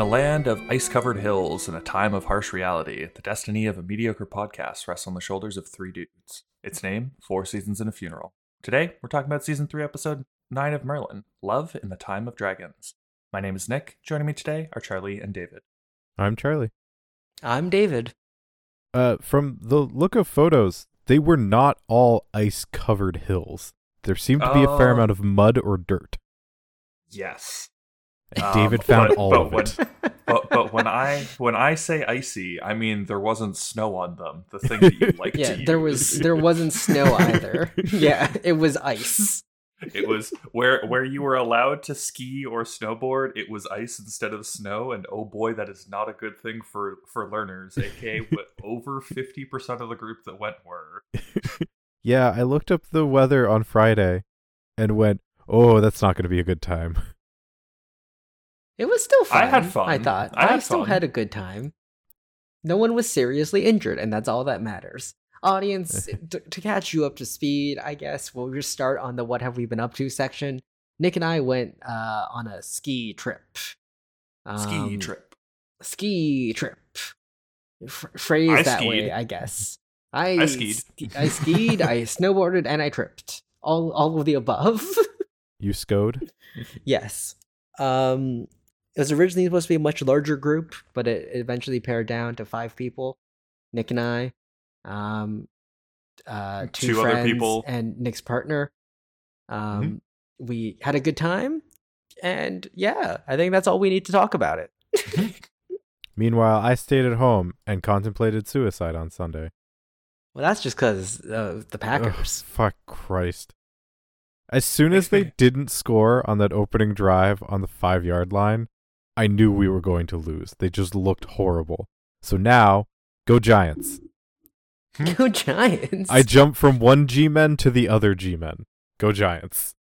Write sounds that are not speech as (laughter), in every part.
In a land of ice covered hills and a time of harsh reality, the destiny of a mediocre podcast rests on the shoulders of three dudes. Its name, Four Seasons and a Funeral. Today, we're talking about season 3, episode 9 of Merlin Love in the Time of Dragons. My name is Nick. Joining me today are Charlie and David. I'm Charlie. I'm David. Uh, from the look of photos, they were not all ice covered hills. There seemed to be a fair Oh. amount of mud or dirt. Yes. And Um, David found but- all but of when- it. (laughs) But but when I when I say icy, I mean there wasn't snow on them. The thing that you (laughs) like Yeah, to there use. was there wasn't snow (laughs) either. yeah, it was ice. It was where where you were allowed to ski or snowboard. It was ice instead of snow, and oh boy, that is not a good thing for for learners. AKA, what over fifty percent of the group that went were. Yeah, I looked up the weather on Friday and went, oh, that's not going to be a good time. It was still fun. I had fun. I thought I had still fun. had a good time. No one was seriously injured, and that's all that matters. Audience, (laughs) to, to catch you up to speed, I guess we'll just start on the "What have we been up to?" section. Nick and I went uh, on a ski trip. Ski Um, trip. ski trip. F- phrase I that skied. way, I guess. I, I skied. ski- I skied. I (laughs) snowboarded, and I tripped. All all of the above. (laughs) You scode? yes. Um, it was originally supposed to be a much larger group, but it eventually pared down to five people. Nick and I, um, uh, two, Two other friends, people. and Nick's partner. Um, we had a good time, and yeah, I think that's all we need to talk about it. (laughs) Meanwhile, I stayed at home and contemplated suicide on Sunday. Well, that's just because uh, the Ugh, Packers. fuck Christ. As soon as they (laughs) didn't score on that opening drive on the five yard line, I knew we were going to lose. They just looked horrible. So now, go Giants. Hmm? Go Giants! I jump from one G men to the other G men. Go Giants.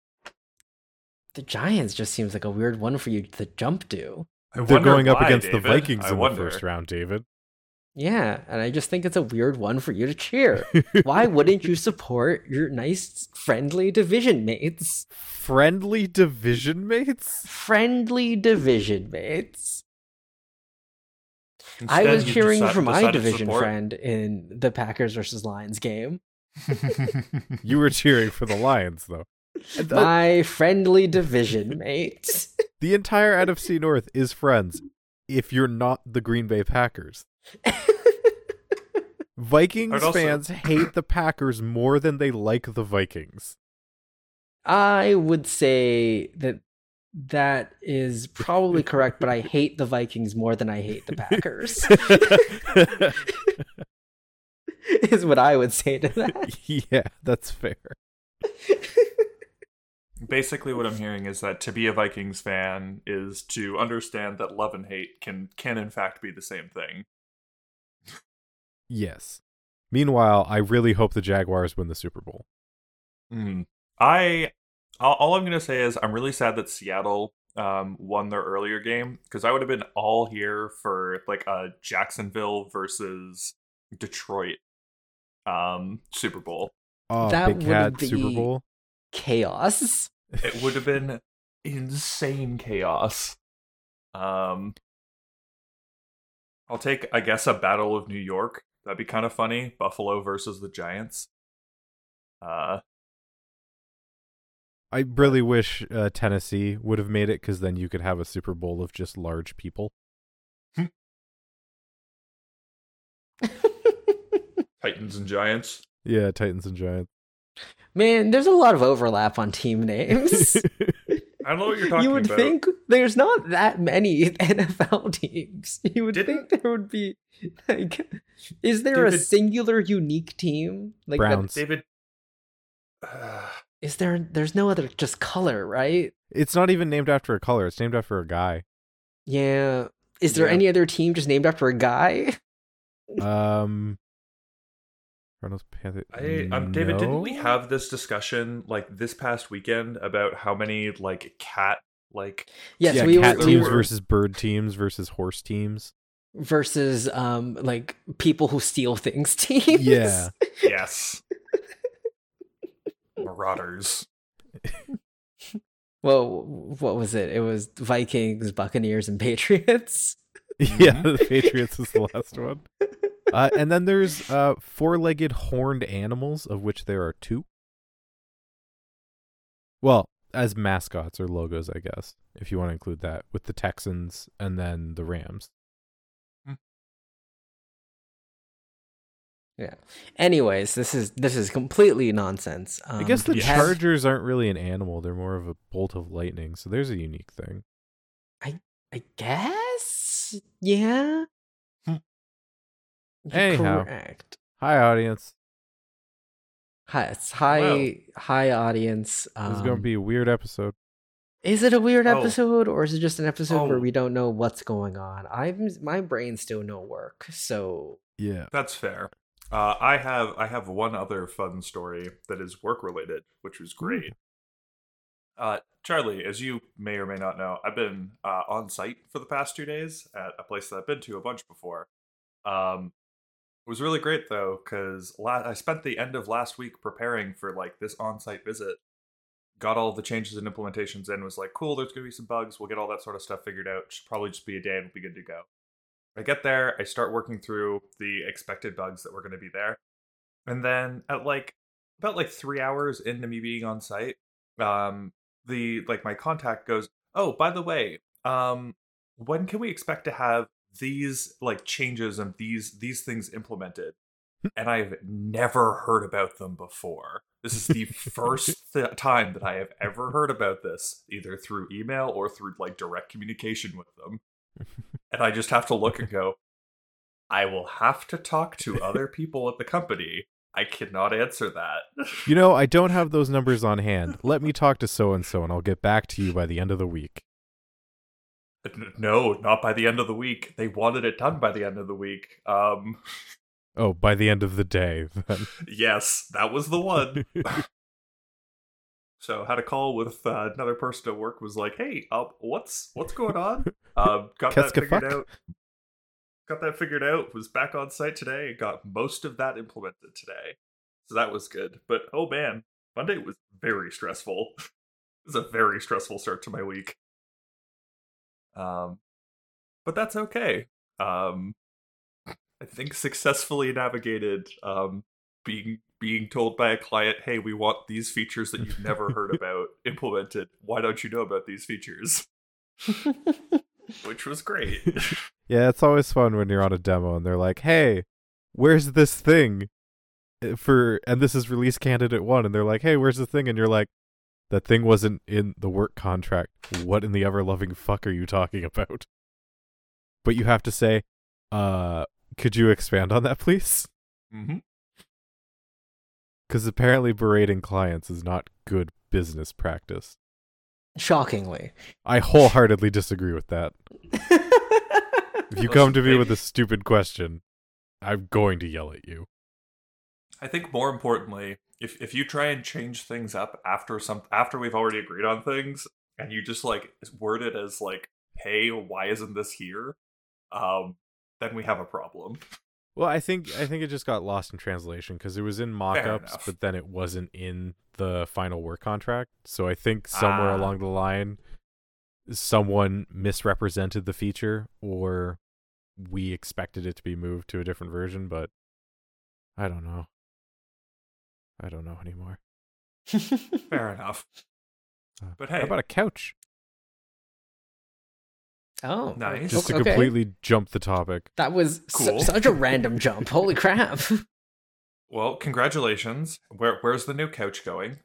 the Giants just seems like a weird one for you to jump to. I They're going up why, against the Vikings I in wonder. the first round, David. Yeah, and I just think it's a weird one for you to cheer. (laughs) Why wouldn't you support your nice, friendly division mates? Friendly division mates? Friendly division mates. I was cheering deci- for my division friend in the Packers versus Lions game. (laughs) You were cheering for the Lions, though. (laughs) My friendly division mate. the entire NFC North is friends if you're not the Green Bay Packers. Vikings also- fans hate the Packers more than they like the Vikings. I would say that that is probably correct, but I hate the Vikings more than I hate the Packers. (laughs) is what I would say to that. yeah, that's fair. Basically, what I'm hearing is that to be a Vikings fan is to understand that love and hate can can in fact be the same thing. Yes. Meanwhile, I really hope the Jaguars win the Super Bowl. Mm. I all, all I'm gonna say is I'm really sad that Seattle um, won their earlier game because I would have been all here for like a Jacksonville versus Detroit um, Super Bowl. Oh, That Big would Cat Super be- Bowl. Chaos. (laughs) It would have been insane chaos. Um, I'll take I guess a Battle of New York. That'd be kind of funny. Buffalo versus the Giants. Uh, I really wish uh, Tennessee would have made it because then you could have a Super Bowl of just large people. (laughs) Titans and Giants. Yeah, Titans and Giants. Man, there's a lot of overlap on team (laughs) names. I don't know what you're talking about. you would about. think there's not that many (laughs) NFL teams. You would Didn't- think there would be like is there a singular unique team? Like that- Browns. David. Uh, is there there's no other just color, right? It's not even named after a color. It's named after a guy. Yeah. Is there Yeah. any other team just named after a guy? (laughs) Um, Cardinals, Panthers. I, um, David, didn't we have this discussion like this past weekend about how many like cat like Yes, yeah, we cat were, we teams were- versus bird teams versus horse teams. versus um like people who steal things (laughs) teams. Yeah. yes (laughs) marauders (laughs) Well, what was it? It was Vikings, Buccaneers, and Patriots. yeah, the Patriots was the last one. Uh, and then there's uh, four-legged horned animals, of which there are two. Well, as mascots or logos, I guess, if you want to include that, with the Texans and then the Rams. Yeah. Anyways, this is this is completely nonsense. Um, I guess the Chargers aren't really an animal; they're more of a bolt of lightning. So there's a unique thing. I I guess. Yeah. Anyhow. correct. Hi, audience. Hi, it's hi, Well. hi, audience. Um, This is going to be a weird episode. Is it a weird Oh. episode, or is it just an episode where Oh. we don't know what's going on? I'm my brain still no work, so Yeah. That's fair. Uh, I have I have one other fun story that is work related, which was great. Uh, Charlie, as you may or may not know, I've been uh, on site for the past two days at a place that I've been to a bunch before. Um, it was really great though, because la- I spent the end of last week preparing for like this on-site visit. Got all the changes and implementations in. Was like, cool. There's gonna be some bugs. We'll get all that sort of stuff figured out. Should probably just be a day and we'll be good to go. I get there, I start working through the expected bugs that were going to be there. And then at like about like 3 hours into me being on site, um the like my contact goes, "Oh, by the way, um when can we expect to have these like changes and these these things implemented?" and I've never heard about them before. This is the first (laughs) th- time that I have ever heard about this, either through email or through like direct communication with them. And I just have to look and go, I will have to talk to other (laughs) people at the company. I cannot answer that. You know, I don't have (laughs) those numbers on hand. Let me talk to so and so, and I'll get back to you by the end of the week. No, not by the end of the week. They wanted it done by the end of the week. Um, Oh, by the end of the day, (laughs) then. yes, that was the one. (laughs) So had a call with uh, another person at work. Was like, "Hey, uh, what's what's going on?" Um, got that figured out. Got that figured out. Was back on site today. and Got most of that implemented today. So that was good. But oh man, Monday was very stressful. (laughs) it was a very stressful start to my week. Um, but that's okay. Um, I think successfully navigated um being being told by a client, "Hey, we want these features that you've never heard (laughs) about implemented. Why don't you know about these features?" Which was great. (laughs) Yeah, it's always fun when you're on a demo and they're like, "Hey, where's this thing?" Uh, For and this is release candidate 1 and they're like, "Hey, where's the thing?" and you're like, "That thing wasn't in the work contract. What in the ever loving fuck are you talking about?" But you have to say, "Uh, could you expand on that, please?" Mm-hmm. Cuz apparently berating clients is not good business practice. Shockingly. I wholeheartedly disagree with that. (laughs) If you come to me with a stupid question, I'm going to yell at you. I think more importantly, if if you try and change things up after some after we've already agreed on things, and you just like word it as like, "Hey, why isn't this here?" Um, then we have a problem. Well, I think I think it just got lost in translation because it was in mock-ups, but then it wasn't in the final work contract. So I think somewhere Ah. along the line, someone misrepresented the feature, or we expected it to be moved to a different version. But I don't know. I don't know anymore. (laughs) Fair (laughs) enough. Uh, But how hey. about a couch? oh, Nice. Just okay. to completely jump the topic. That was su- such a random jump. Holy crap. (laughs) Well, congratulations. Where where's the new couch going?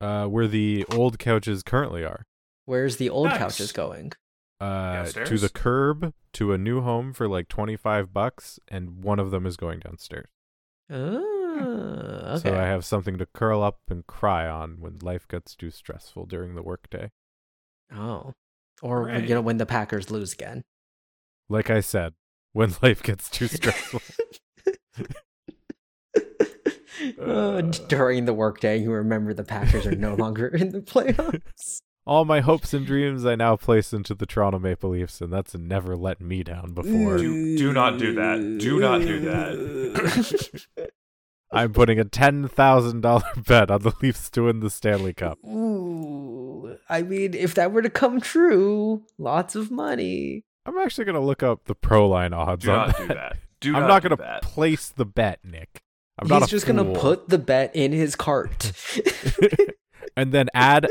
Uh, where the old couches currently are. Where's the old Nice. couches going? uh, to the curb to a new home for like 25 bucks and one of them is going downstairs Oh, okay. so i have something to curl up and cry on when life gets too stressful during the workday oh. Or, Right. you know, when the Packers lose again. like i said when (laughs) life gets too stressful (laughs) Uh, during the workday, you remember the Packers are no (laughs) longer in the playoffs. all my hopes and dreams i now place into the toronto maple leafs and that's never let me down before Do- do not do that. Do not do that. I'm putting a ten thousand dollar (laughs) bet on the Leafs to win the Stanley Cup. Ooh, I mean, if that were to come true, lots of money. I'm actually gonna look up the pro line odds Do on not that. do that. (laughs) Do I'm not, not gonna that. place the bet, Nick. I'm not He's a just gonna put the bet in his cart. (laughs) and then add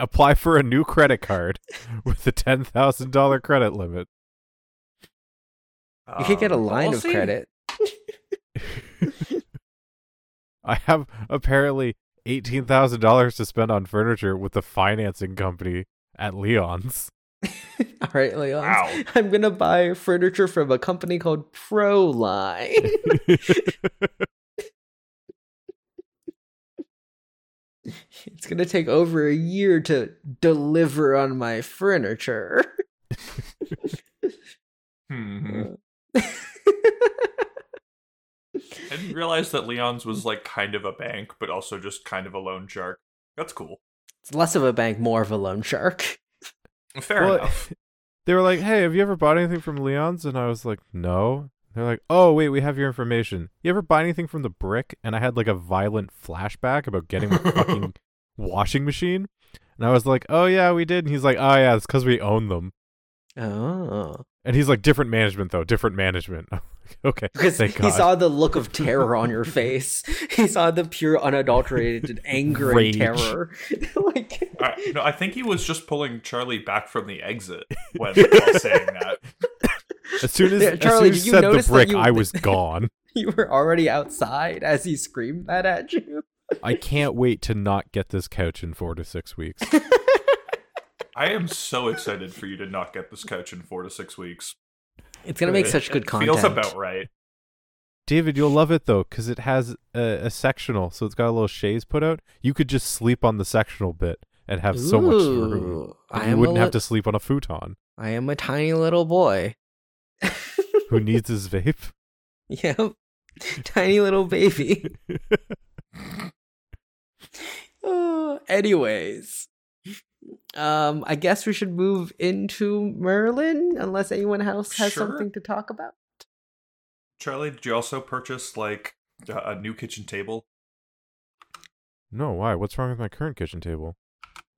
apply for a new credit card with a ten thousand dollar credit limit. you could get a Um, line we'll of see. credit. I have apparently eighteen thousand dollars to spend on furniture with the financing company at Leon's. (laughs) All right, Leon. Wow. (laughs) I'm gonna buy furniture from a company called Proline. (laughs) it's gonna take over a year to deliver on my furniture. Hmm. I didn't realize that Leon's was like kind of a bank, but also just kind of a loan shark. That's cool. it's less of a bank, more of a loan shark. (laughs) Fair Well, enough. (laughs) they were like, "Hey, have you ever bought anything from Leon's?" And I was like, "No." They're like, "Oh, wait, we have your information. You ever buy anything from the Brick?" And I had like a violent flashback about getting my fucking (laughs) washing machine. And I was like, "Oh yeah, we did." And he's like, "Oh yeah, it's because we own them." Oh, And he's like, "Different management though, different management." (laughs) Okay, because thank he God. saw the look of terror on your face. (laughs) He saw the pure, unadulterated (laughs) anger Rage. and terror. like, All right, no, I think he was just pulling Charlie back from the exit when while saying that. as soon as, Yeah, as Charlie, soon as he you said the Brick, you- I was gone. you were already outside as he screamed that at you. I can't wait to not get this couch in four to six weeks. I am so excited for you to not get this couch in four to six weeks. It's gonna make It- such good it content. Feels about right. David, you'll love it though, because it has a, a sectional, so it's got a little chaise put out. You could just sleep on the sectional bit and have so much room. I you wouldn't a have to sleep on a futon. I am a tiny little boy. Who (laughs) needs his vape? yep, (laughs) tiny little baby. Uh, (laughs) anyways, um, I guess we should move into Merlin, unless anyone else has Sure. something to talk about. Charlie, did you also purchase like a, a new kitchen table? no, why? What's wrong with my current kitchen table?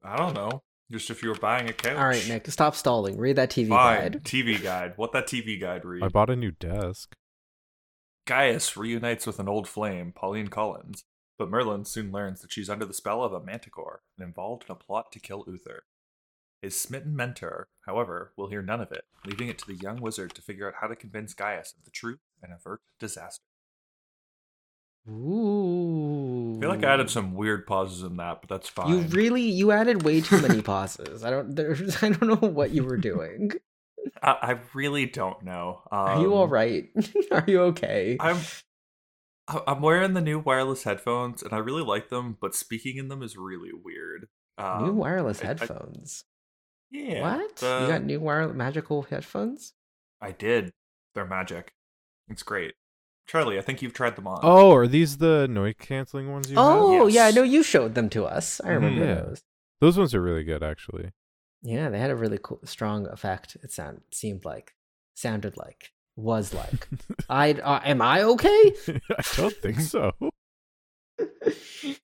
I don't know. Just if you were buying a couch. All right, Nick, stop stalling. Read that TV Fine. guide. TV guide. What that TV guide read? I bought a new desk. Gaius reunites with an old flame, Pauline Collins, but Merlin soon learns that she's under the spell of a manticore and involved in a plot to kill Uther. His smitten mentor, however, will hear none of it, leaving it to the young wizard to figure out how to convince Gaius of the truth and avert disaster. Ooh. I feel like I added some weird pauses in that, but that's fine. You really you added way too many (laughs) pauses. I don't there's (laughs) I don't know what you were doing. I, I really don't know. Um, Are you all right? (laughs) Are you okay? I'm I'm wearing the new wireless headphones, and I really like them, but speaking in them is really weird. Um, new wireless I- I- headphones. yeah. what? the- you got new wireless magical headphones? I did. They're magic. It's great. Charlie, I think you've tried them on. Oh, are these the noise canceling ones you have? Oh, yeah, I know you showed them to us. I remember Mhm. Yeah. those. Those ones are really good, actually. Yeah, they had a really cool, strong effect. It sound seemed like, sounded like, was like. (laughs) I uh, am I okay? (laughs) I don't think so. (laughs)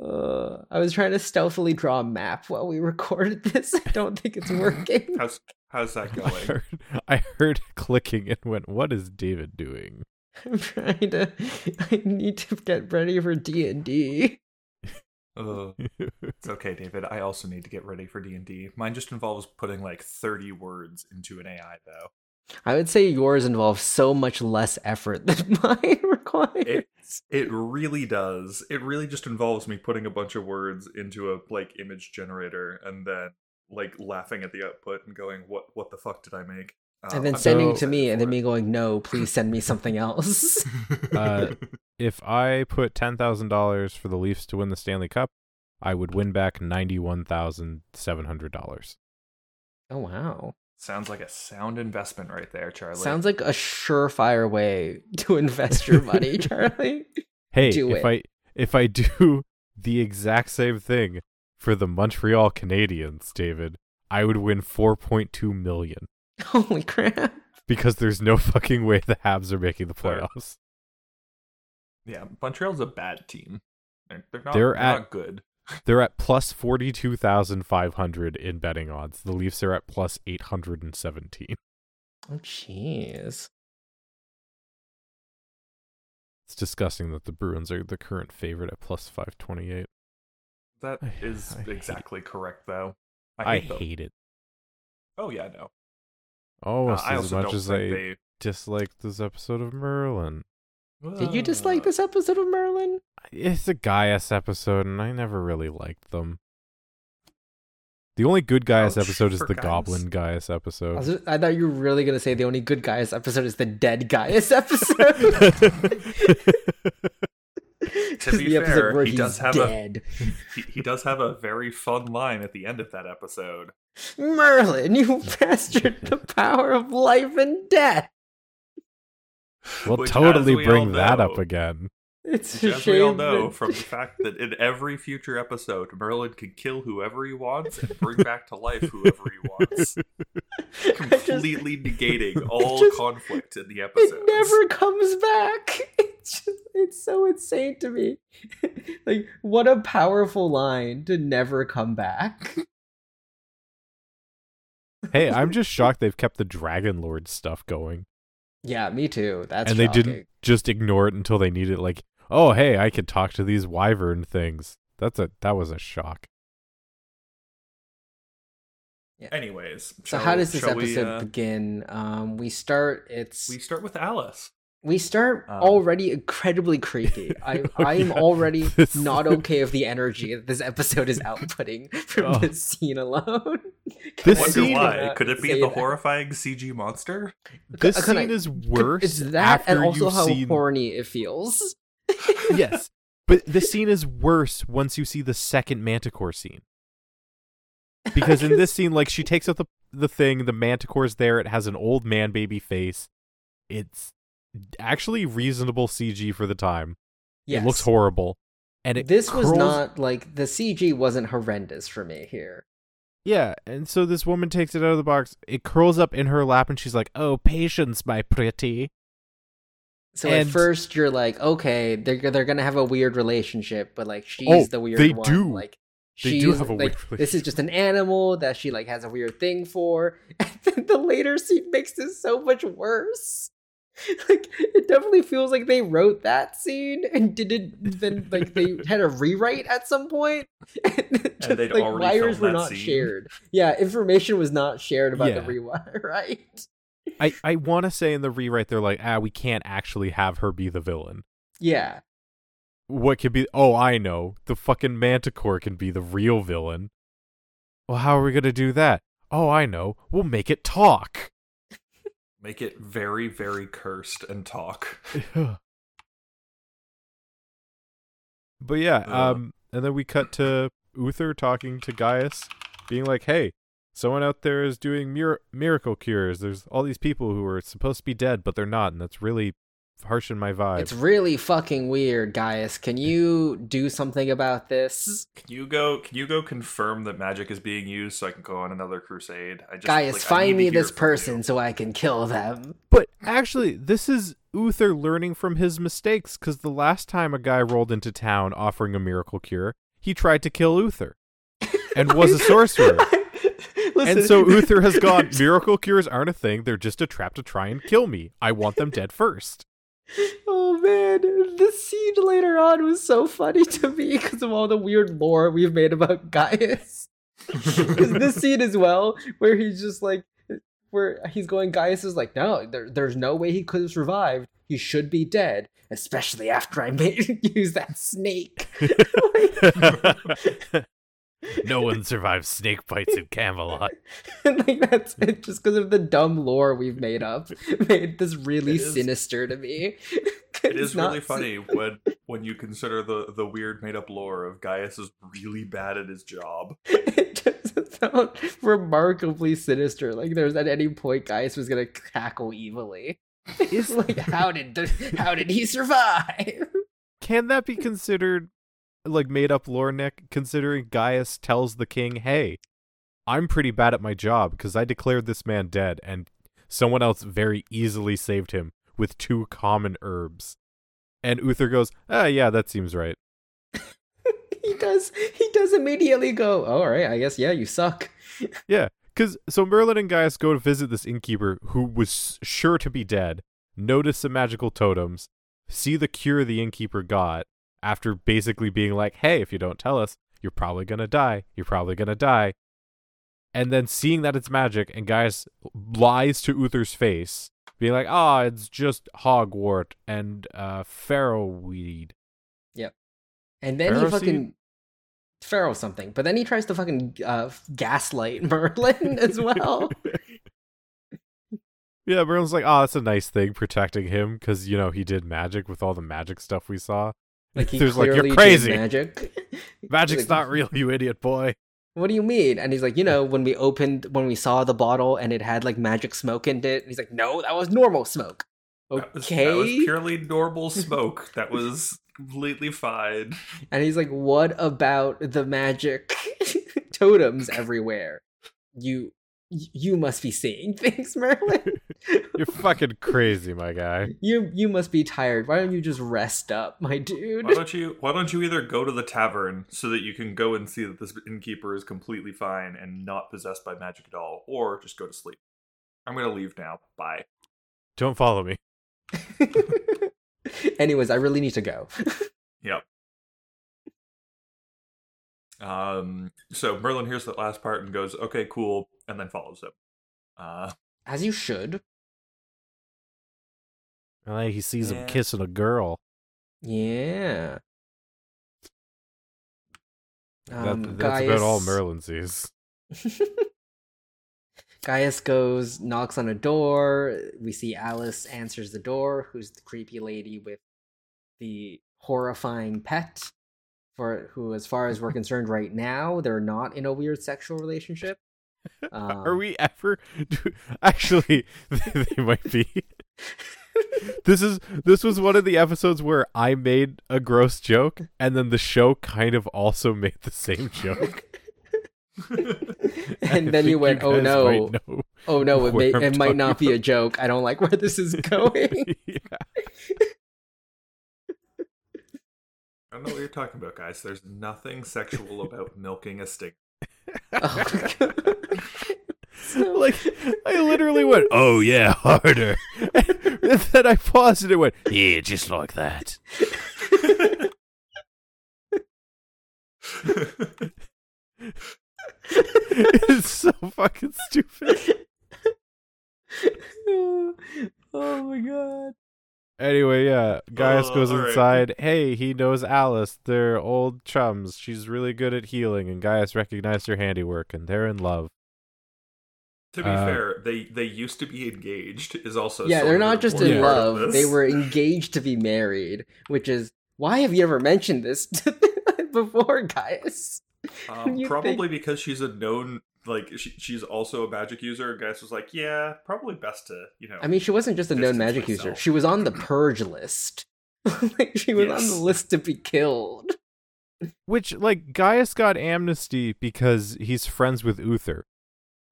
Uh, I was trying to stealthily draw a map while we recorded this. I don't think it's working. How's how's that I going? heard, I heard clicking and went, "What is David doing?" I'm trying to. I need to get ready for D and D. Ugh. It's okay, David. I also need to get ready for D and D. Mine just involves putting like thirty words into an AI, though. I would say yours involves so much less effort (laughs) than mine requires. It it really does. It really just involves me putting a bunch of words into a like image generator and then like laughing at the output and going, "What what the fuck did I make?" Um, and then I'm sending very it to me, and then for me going, "No, please send me something else." (laughs) Uh, (laughs) if I put ten thousand dollars for the Leafs to win the Stanley Cup, I would win back ninety-one thousand seven hundred dollars. oh wow, Sounds like a sound investment right there, Charlie. sounds like a surefire way to (laughs) invest your money, (laughs) Charlie. Hey, Do if it. I if I do (laughs) the exact same thing for the Montreal Canadiens, David, I would win four point two million Holy crap! because there's no fucking way the Habs are making the playoffs. Yeah, Montreal's a bad team. They're, they're not. They're They're, at- not good. They're at plus 42,500 in betting odds. The Leafs are at plus 817. Oh, jeez. It's disgusting that the Bruins are the current favorite at plus 528. That I- is I exactly correct, though. I hate them. hate it Oh yeah, no. almost Uh, as also much as I think they. disliked this episode of Merlin. Did you dislike this episode of Merlin? It's a Gaius episode, and I never really liked them. The only good Gaius Ouch episode is the Gaius. Goblin Gaius I, episode. was just- I thought you were really gonna say the only good Gaius episode is the dead Gaius (laughs) episode. (laughs) To be the episode fair, he does have a he, he, does have a very fun line at the end of that episode. Merlin, you (laughs) bastard! The power of life and death. We'll Which, totally we bring all that know- up again. It's a As we all know that- from the fact that in every future episode, Merlin can kill whoever he wants and bring back to life whoever he wants, (laughs) (laughs) I just- completely negating (laughs) all just- conflict in the episode. it never comes back. It's just, it's so insane to me. like what a powerful line to never come back. hey, I'm just shocked they've kept the Dragon Lord stuff going. Yeah, me too. That's and they didn't just ignore it until they needed like, oh hey, I could talk to these wyvern things. That's a that was a shock. Anyways, So shall- how does this shall we, episode uh, begin? Um, we start. It's we start with Alice. We start Um, already incredibly creepy. (laughs) I I am yeah. already (laughs) This- not okay with the energy that this episode is outputting (laughs) from Oh. this scene alone. This I wonder scene- why. Could it be the that. horrifying CG monster? This Can I- scene is worse It's that, after and also you've how seen horny it feels. yes, but the scene is worse once you see the second Manticore scene. Because in this scene, like she takes out the the thing, the Manticore's there. It has an old man baby face. It's actually reasonable CG for the time. yes. It looks horrible, and it this was not like the CG wasn't horrendous for me here. Yeah, and so this woman takes it out of the box. It curls up in her lap, and she's like, "Oh, patience, my pretty." So And- at first you're like, okay, they're they're gonna have a weird relationship, but like she's Oh, the weird they one. do. Like They she's do have a like weird this is just an animal that she like has a weird thing for. (laughs) And then the later scene makes this so much worse. (laughs) Like it definitely feels like they wrote that scene and didn't then like they (laughs) had a rewrite at some point. (laughs) And, just, they'd like already wires were not scene. shared. Yeah, information was not shared about Yeah. the rewrite. I I want to say in the rewrite they're like, "Ah, we can't actually have her be the villain." Yeah. What could be? Oh, I know. The fucking Manticore can be the real villain. Well, how are we gonna do that? Oh, I know. We'll make it talk. Make it very, very cursed and talk. (laughs) but yeah, Ugh. um, and then we cut to Uther talking to Gaius, being like, "Hey, someone out there is doing mir- miracle cures. There's all these people who are supposed to be dead, but they're not, and that's really harshing my vibe." It's really fucking weird, Gaius. Can you do something about this? Can you go? Can you go confirm that magic is being used so I can go on another crusade? I just Gaius, like, find need me this person you. so I can kill them. But actually, this is Uther learning from his mistakes because the last time a guy rolled into town offering a miracle cure, he tried to kill Uther and (laughs) was a sorcerer. (laughs) Listen, and so Uther has gone, (laughs) miracle cures aren't a thing. They're just a trap to try and kill me. I want them dead first. Oh man, this scene later on was so funny to me because of all the weird lore we've made about Gaius. (laughs) this scene as well, where he's just like, where he's going, Gaius is like, no, there, there's no way he could have survived. He should be dead, especially after I made (laughs) use that snake. (laughs) no one survives snake bites in Camelot. (laughs) like that's it, just because of the dumb lore we've made up, (laughs) made this really It is- sinister to me. (laughs) It's is really funny when when you consider the the weird made up lore of Gaius is really bad at his job. it just sound remarkably sinister. Like there's at any point Gaius was gonna cackle evilly. It's like how did the, how did he survive? Can that be considered like made up lore, Nick? Considering Gaius tells the king, "Hey, I'm pretty bad at my job because I declared this man dead, and someone else very easily saved him with two common herbs." And Uther goes, "Ah, yeah, that seems right." (laughs) he does. He does immediately go. All right, I guess yeah, you suck. (laughs) Yeah, because so Merlin and Gaius go to visit this innkeeper who was sure to be dead. Notice some magical totems, see the cure the innkeeper got after basically being like, "Hey, if you don't tell us, you're probably gonna die. You're probably gonna die." And then seeing that it's magic, and Gaius lies to Uther's face, being like, "Ah, it's just hogwort and uh, pharaoh weed." Yep. And then Pharaoh he fucking Pharaoh something, but then he tries to fucking uh, gaslight (laughs) Merlin as well. (laughs) Yeah, Merlin's like, "Oh, that's a nice thing, protecting him because you know he did magic with all the magic stuff we saw." Like (laughs) he There's like, "You're crazy. magic. (laughs) Magic's Like- not real, you idiot boy." What do you mean? And he's like, you know, when we opened, when we saw the bottle and it had like magic smoke in it, and he's like, no, that was normal smoke. That was, Okay. that was purely normal (laughs) smoke. that was completely fine. And he's like, what about the magic totems everywhere? You, you must be seeing things, (laughs) Merlin. (laughs) You're fucking crazy, my guy. You, you must be tired. Why don't you just rest up, my dude? Why don't you why don't you either go to the tavern so that you can go and see that this innkeeper is completely fine and not possessed by magic at all, or just go to sleep. I'm gonna leave now. Bye. Don't follow me. (laughs) Anyways, I really need to go. Yep. Um so Merlin hears that last part and goes, Okay, cool, and then follows him. Uh As you should. Like he sees Yeah. him kissing a girl. Yeah. Um, that, that's about all Merlin sees. (laughs) Gaius goes, knocks on a door. We see Alice answers the door, who's the creepy lady with the horrifying pet. For who, as far as we're concerned right now, they're not in a weird sexual relationship. (laughs) Um, Are we ever? (laughs) Do, actually, (laughs) they, they might be. this is this was one of the episodes where I made a gross joke, and then the show kind of also made the same joke. and I then you went, "Oh no, oh no, it, may, it might not be a joke. I don't like where this is going." yeah. I don't know what you're talking about, guys. There's nothing sexual about milking a stick. (laughs) Oh, (laughs) So- Like I literally went, "Oh yeah, harder," (laughs) and then I paused and it went, "Yeah, just like that." it's so fucking stupid. oh my god. Anyway, yeah, Gaius Oh, goes alright. inside. Hey, he knows Alice. They're old chums. She's really good at healing, and Gaius recognized her handiwork, and they're in love. to be Uh, fair, they they used to be engaged. Is also Yeah, they're not just in love. They were (laughs) engaged to be married, which is why have you ever mentioned this (laughs) before, Gaius? Um, You probably because she's a known like she, she's also a magic user. Gaius was like, yeah, probably best to you know. I mean, she wasn't just a known Distance magic user. She was on the purge list. (laughs) like she was on the list to be killed. Which, like, Gaius got amnesty because he's friends with Uther.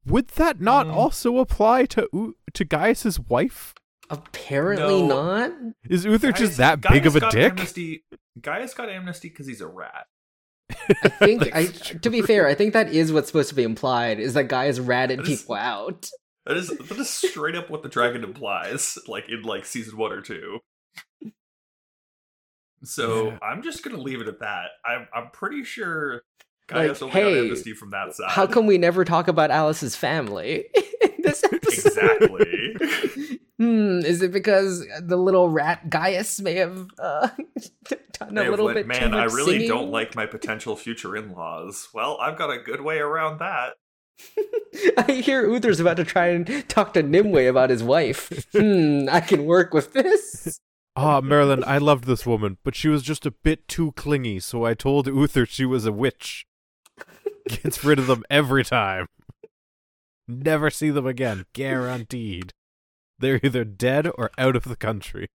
Would that not Mm. also apply to U- to Gaius's wife? Apparently No. not. Is Uther Gaius- just that Gaius big of a got dick? Amnesty, Gaius got amnesty because he's a rat. I (laughs) think I to be fair, I think that is what's supposed to be implied is that Gaius ratted That is- people out. That is that is straight up what the dragon implies, like in like season one or two. So Yeah. I'm just gonna leave it at that. I'm I'm pretty sure Like, only hey, got amnesty from that side. How come we never talk about Alice's family (laughs) in this (laughs) episode? exactly? Hmm, is it because the little rat Gaius may have uh, (laughs) done They a have little went, bit Man, too I really singing? don't like my potential future in-laws. Well, I've got a good way around that. (laughs) I hear Uther's about to try and talk to Nimueh about his wife. hmm, I can work with this. (laughs) Ah, Merlin, I loved this woman, but she was just a bit too clingy, so I told Uther she was a witch. Gets rid of them every time. Never see them again, guaranteed. They're either dead or out of the country. (laughs)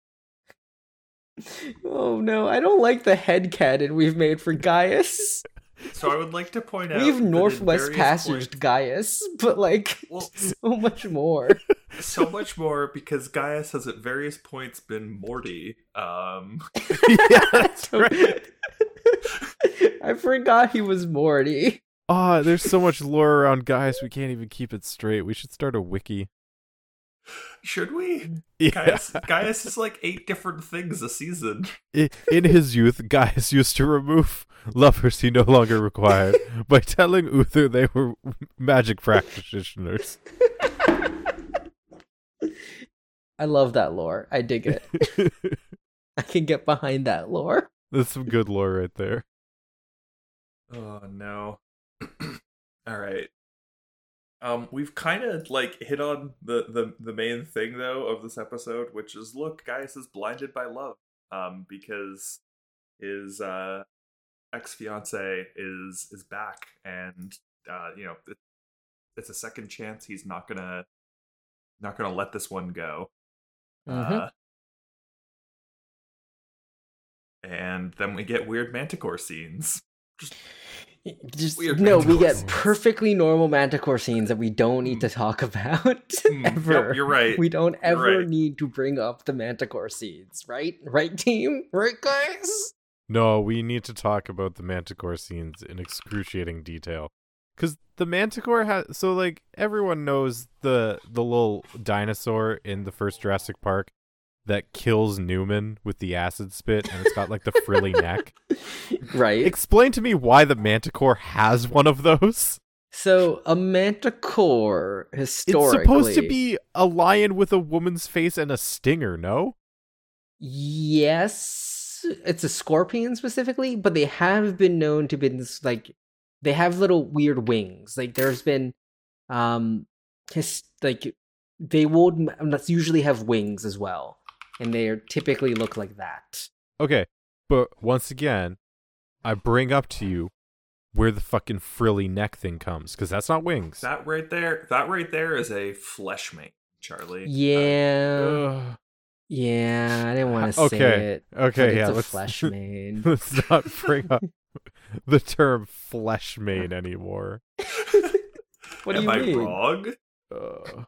Oh no, I don't like the headcanon we've made for Gaius. So I would like to point out We've Northwest various Passaged points- Gaius, but like Well, (laughs) so much (laughs) more. so much more because Gaius has at various points been Morty. Um, yeah, that's right. I forgot he was Morty. Ah, there's so much lore around Gaius, we can't even keep it straight. We should start a wiki. Should we? Yeah. Gaius, Gaius is like eight different things a season. In his youth, Gaius used to remove lovers he no longer required (laughs) by telling Uther they were magic practitioners. I love that lore. I dig it. (laughs) I can get behind that lore. That's some good lore right there. Oh no. (clears throat) All right. Um, we've kind of like hit on the, the the main thing though of this episode, which is look, Gaius is blinded by love. Um, because his uh ex fiance is is back, and uh, you know it, it's a second chance. He's not gonna not gonna let this one go. Mhm. Uh, and then we get weird manticore scenes. Just Weird no, we get scenes. perfectly normal manticore scenes that we don't need to talk (laughs) about Mm, yep, ever. you're right. We don't ever right. need to bring up the manticore scenes, right? Right, team? Right, guys? No, we need to talk about the manticore scenes in excruciating detail. Cause the manticore has so like everyone knows the the little dinosaur in the first Jurassic Park that kills Newman with the acid spit and it's got like the frilly (laughs) neck. Right. Explain to me why the manticore has one of those. So a manticore historically It's supposed to be a lion with a woman's face and a stinger, no? Yes, it's a scorpion specifically, but they have been known to be this, like they have little weird wings. Like there's been um his like they would that's usually have wings as well. And they are typically look like that. Okay, but once again, I bring up to you where the fucking frilly neck thing comes, because that's not wings. That right there, that right there is a flesh mate, Charlie. Uh, Yeah. Ugh. yeah, I didn't want to say Okay, it. okay, but yeah, It's a let's- flesh (laughs) mane. Let's not bring up (laughs) the term flesh mane anymore. (laughs) What do Am you I mean? wrong? Ugh.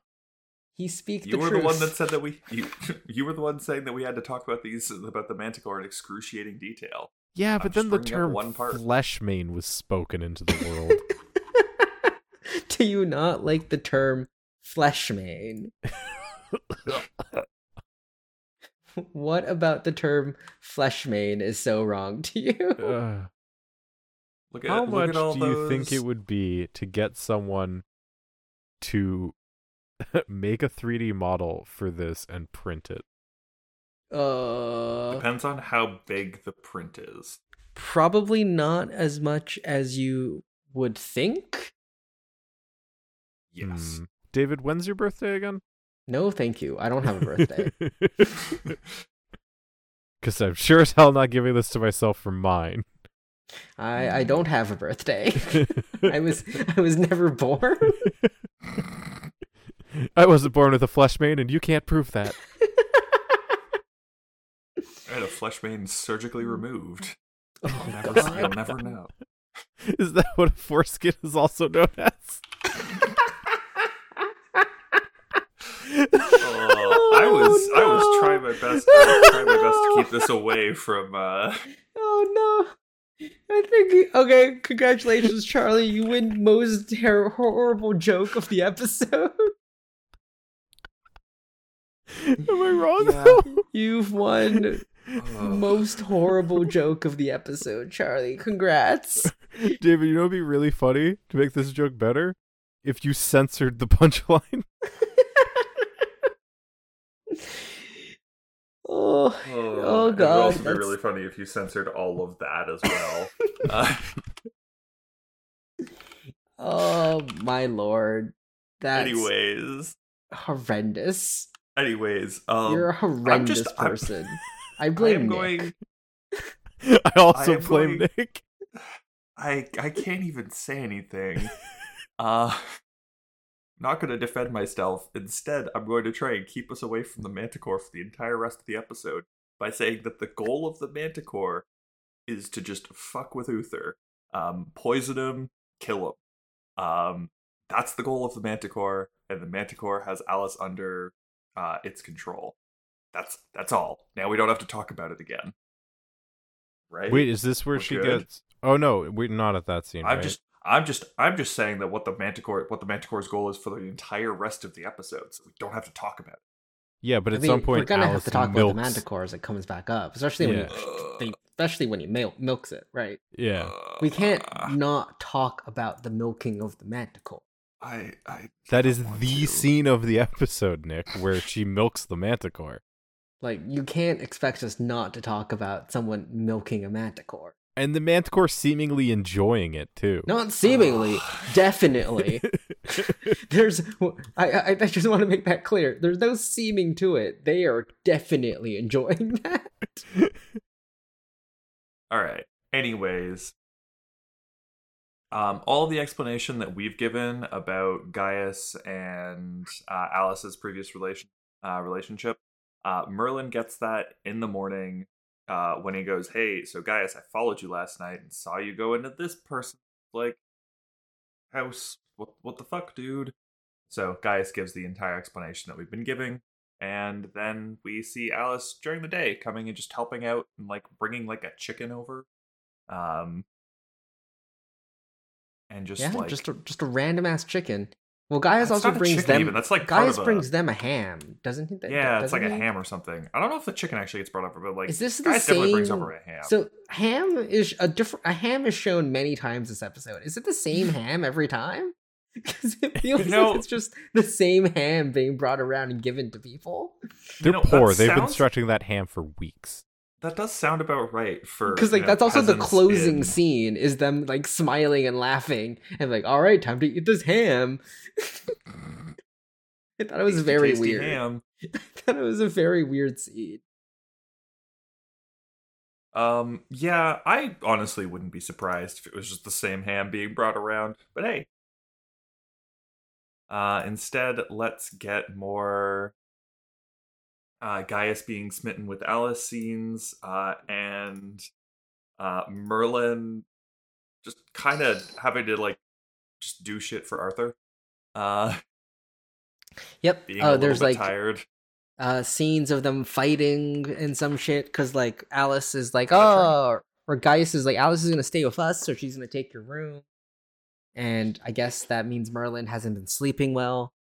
He speak You the were truth. the one that said that we (laughs) you you were the one saying that we had to talk about these about the manticore in excruciating detail. yeah, I'm but then the term one part. flesh mane was spoken into the world. (laughs) Do you not like the term flesh mane? (laughs) what about the term flesh mane is so wrong to you? Ugh. Look at How look much at all do you think it would be to get someone to (laughs) make a 3D model for this and print it? Uh, depends on how big the print is. probably not as much as you would think. Yes. Hmm. David, when's your birthday again? No, thank you. I don't have a birthday. (laughs) (laughs) Because I'm sure as hell not giving this to myself for mine. I I don't have a birthday. I was I was never born. I wasn't born with a flesh mane, and you can't prove that. (laughs) I had a flesh mane surgically removed. Oh, You'll never, God. you'll never know. (laughs) Is that what a foreskin is also known as? Oh, I was (laughs) I was trying my best. I was trying my best to keep this away from. uh Oh no. I think okay, congratulations Charlie, you win most ter- horrible joke of the episode. Am I wrong Yeah. though? You've won oh. (laughs) most horrible joke of the episode, Charlie. Congrats. David, you know what'd be really funny to make this joke better? If you censored the (laughs) punchline. (laughs) oh, Oh, Oh, It would God, also be that's- really funny if you censored all of that as well. uh, oh my lord. That's anyways, horrendous. Anyways, um, You're a horrendous just- I'm- person. (laughs) I I blame am Nick. going. (laughs) I also I blame going- Nick. (sighs) I I can't even say anything. (laughs) Uh, not going to defend myself. Instead, I'm going to try and keep us away from the Manticore for the entire rest of the episode by saying that the goal of the Manticore is to just fuck with Uther, um, poison him, kill him. Um, that's the goal of the Manticore, and the Manticore has Alice under uh, its control. That's that's all. Now we don't have to talk about it again. Right? Wait, is this where We're she good? gets? Oh no, we're not at that scene. I'm right? just I'm just I'm just saying that what the Manticore what the Manticore's goal is for the entire rest of the episode, so we don't have to talk about it. yeah, but I at mean, some point, we're gonna have to talk milks, about the Manticore as it comes back up, especially when Yeah. you, especially when he mil- milks it. Right? Yeah, We can't not talk about the milking of the Manticore. I I that don't is want the to. scene of the (laughs) episode, Nick, where (laughs) she milks the Manticore, Like you can't expect us not to talk about someone milking a Manticore. and the Manticore seemingly enjoying it too. Not seemingly, (sighs) definitely. (laughs) There's, I, I, I just want to make that clear. There's no seeming to it. They are definitely enjoying that. All right. Anyways, um, all the explanation that we've given about Gaius and uh, Alice's previous relation uh, relationship, uh, Merlin gets that in the morning uh, when he goes, "Hey, so Gaius, I followed you last night and saw you go into this person's like house. What what the fuck, dude?" So Gaius gives the entire explanation that we've been giving, and then we see Alice during the day coming and just helping out and like bringing like a chicken over, um, and just yeah, like just a, just a random ass chicken. Well, Gaius That's also not brings chicken them. even, that's like part Gaius a- brings them a ham, doesn't he? That- yeah, it's doesn't like a he? ham or something. I don't know if the chicken actually gets brought up, but like Is this the Gaius definitely brings over a ham. So ham is a different. A ham is shown many times this episode. Is it the same (laughs) ham every time? (laughs) Because it feels You know- like it's just the same ham being brought around and given to people. They're You know, poor. They've been stretching that ham for weeks. That does sound about right for Because like you know, that's also the closing in- scene is them like smiling and laughing and like, all right, time to eat this ham. (laughs) I thought it was Tasty, very tasty weird. ham. (laughs) I thought it was a very weird scene. Um, yeah, I honestly wouldn't be surprised if it was just the same ham being brought around. But hey, uh, instead, let's get more uh, Gaius being smitten with Alice scenes, uh, and uh, Merlin just kind of having to like just do shit for Arthur. Uh, Yep. Oh, there's bit like tired. uh scenes of them fighting and some shit because like Alice is like, oh, or Gaius is like, Alice is gonna stay with us, so she's gonna take your room. And I guess that means Merlin hasn't been sleeping well.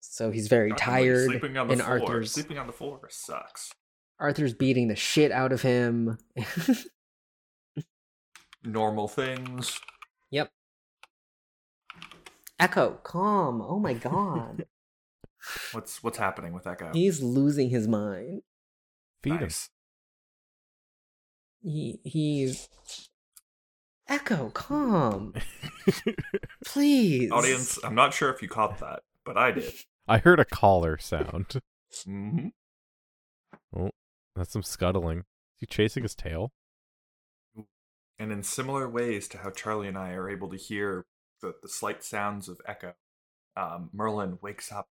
So he's very Fucking, tired. Sleeping on the and floor. Arthur's Sleeping on the floor sucks. Arthur's beating the shit out of him. (laughs) Normal things. yep. Echo, calm. Oh my god. (laughs) What's what's happening with that guy? He's losing his mind. Feed him. He he's Echo, calm. (laughs) Please. Audience, I'm not sure if you caught that, but I did. I heard a collar sound. (laughs) hmm Oh, That's some scuttling. Is he chasing his tail? And in similar ways to how Charlie and I are able to hear the, the slight sounds of echo, um, Merlin wakes up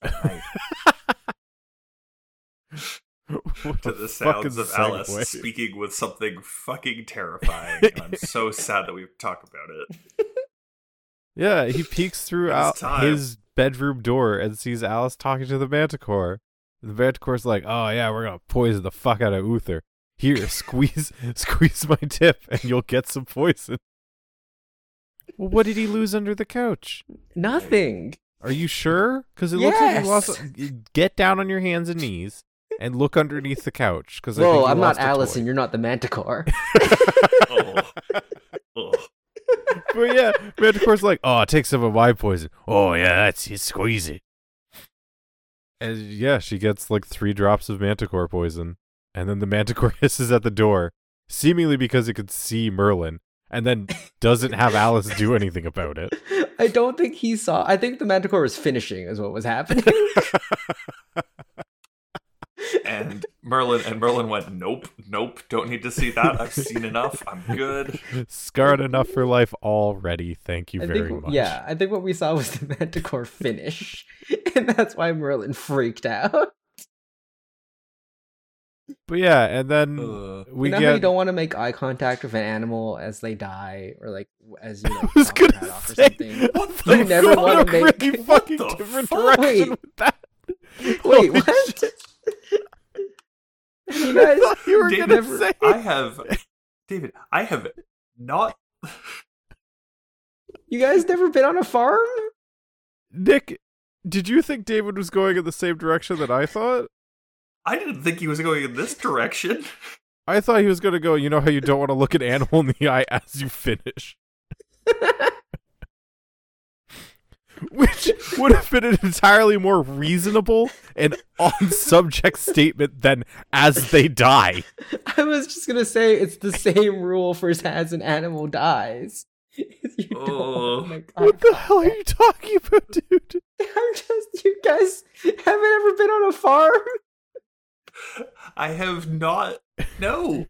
at (laughs) night to the sounds of Alice segue. speaking with something fucking terrifying. I'm so (laughs) sad that we talk about it. Yeah, he peeks through out his bedroom door and sees Alice talking to the Manticore. The Manticore's like, "Oh yeah, we're gonna poison the fuck out of Uther. Here, (laughs) squeeze, squeeze my tip, and you'll get some poison." Well, what did he lose under the couch? Nothing. Are you sure? Because it looks like Yes. you lost. Get down on your hands and knees and look underneath the couch. Because Whoa, I'm not Alice and you're not the Manticore. (laughs) (laughs) Oh. But yeah, Manticore's like, oh, take some of my poison. Oh yeah, that's it. Squeeze it. And yeah, she gets like three drops of Manticore poison, and then the Manticore (laughs) hisses at the door, seemingly because it could see Merlin, and then doesn't have Alice do anything about it. (laughs) I don't think he saw. I think the Manticore was finishing, is what was happening. (laughs) And Merlin and Merlin went, Nope, nope, don't need to see that. I've seen enough. I'm good. Scarred enough for life already. Thank you I very think, much. yeah, I think what we saw was the (laughs) Manticore finish, (laughs) and that's why Merlin freaked out. But yeah, and then Uh, we you know how you don't want to make eye contact with an animal as they die, or like as you (laughs) I like, was gonna head off or say, something. what You never wanna make- really What fucking the different fuck? direction Wait. with that. Wait, Holy what? Shit. (laughs) you I guys, thought you were David, gonna say. I have, (laughs) David. I have not. you guys never been on a farm? Nick, did you think David was going in the same direction that I thought? I didn't think he was going in this direction. I thought he was going to go, you know how you don't want to look an animal in the eye as you finish. (laughs) (laughs) Which would have been an entirely more reasonable and on subject statement than as they die. (laughs) I was just gonna say it's the same rule for as an animal dies. (laughs) you Oh. wanna make eye What the hell are you talking about, dude? I'm just you guys haven't ever been on a farm? I have not. No,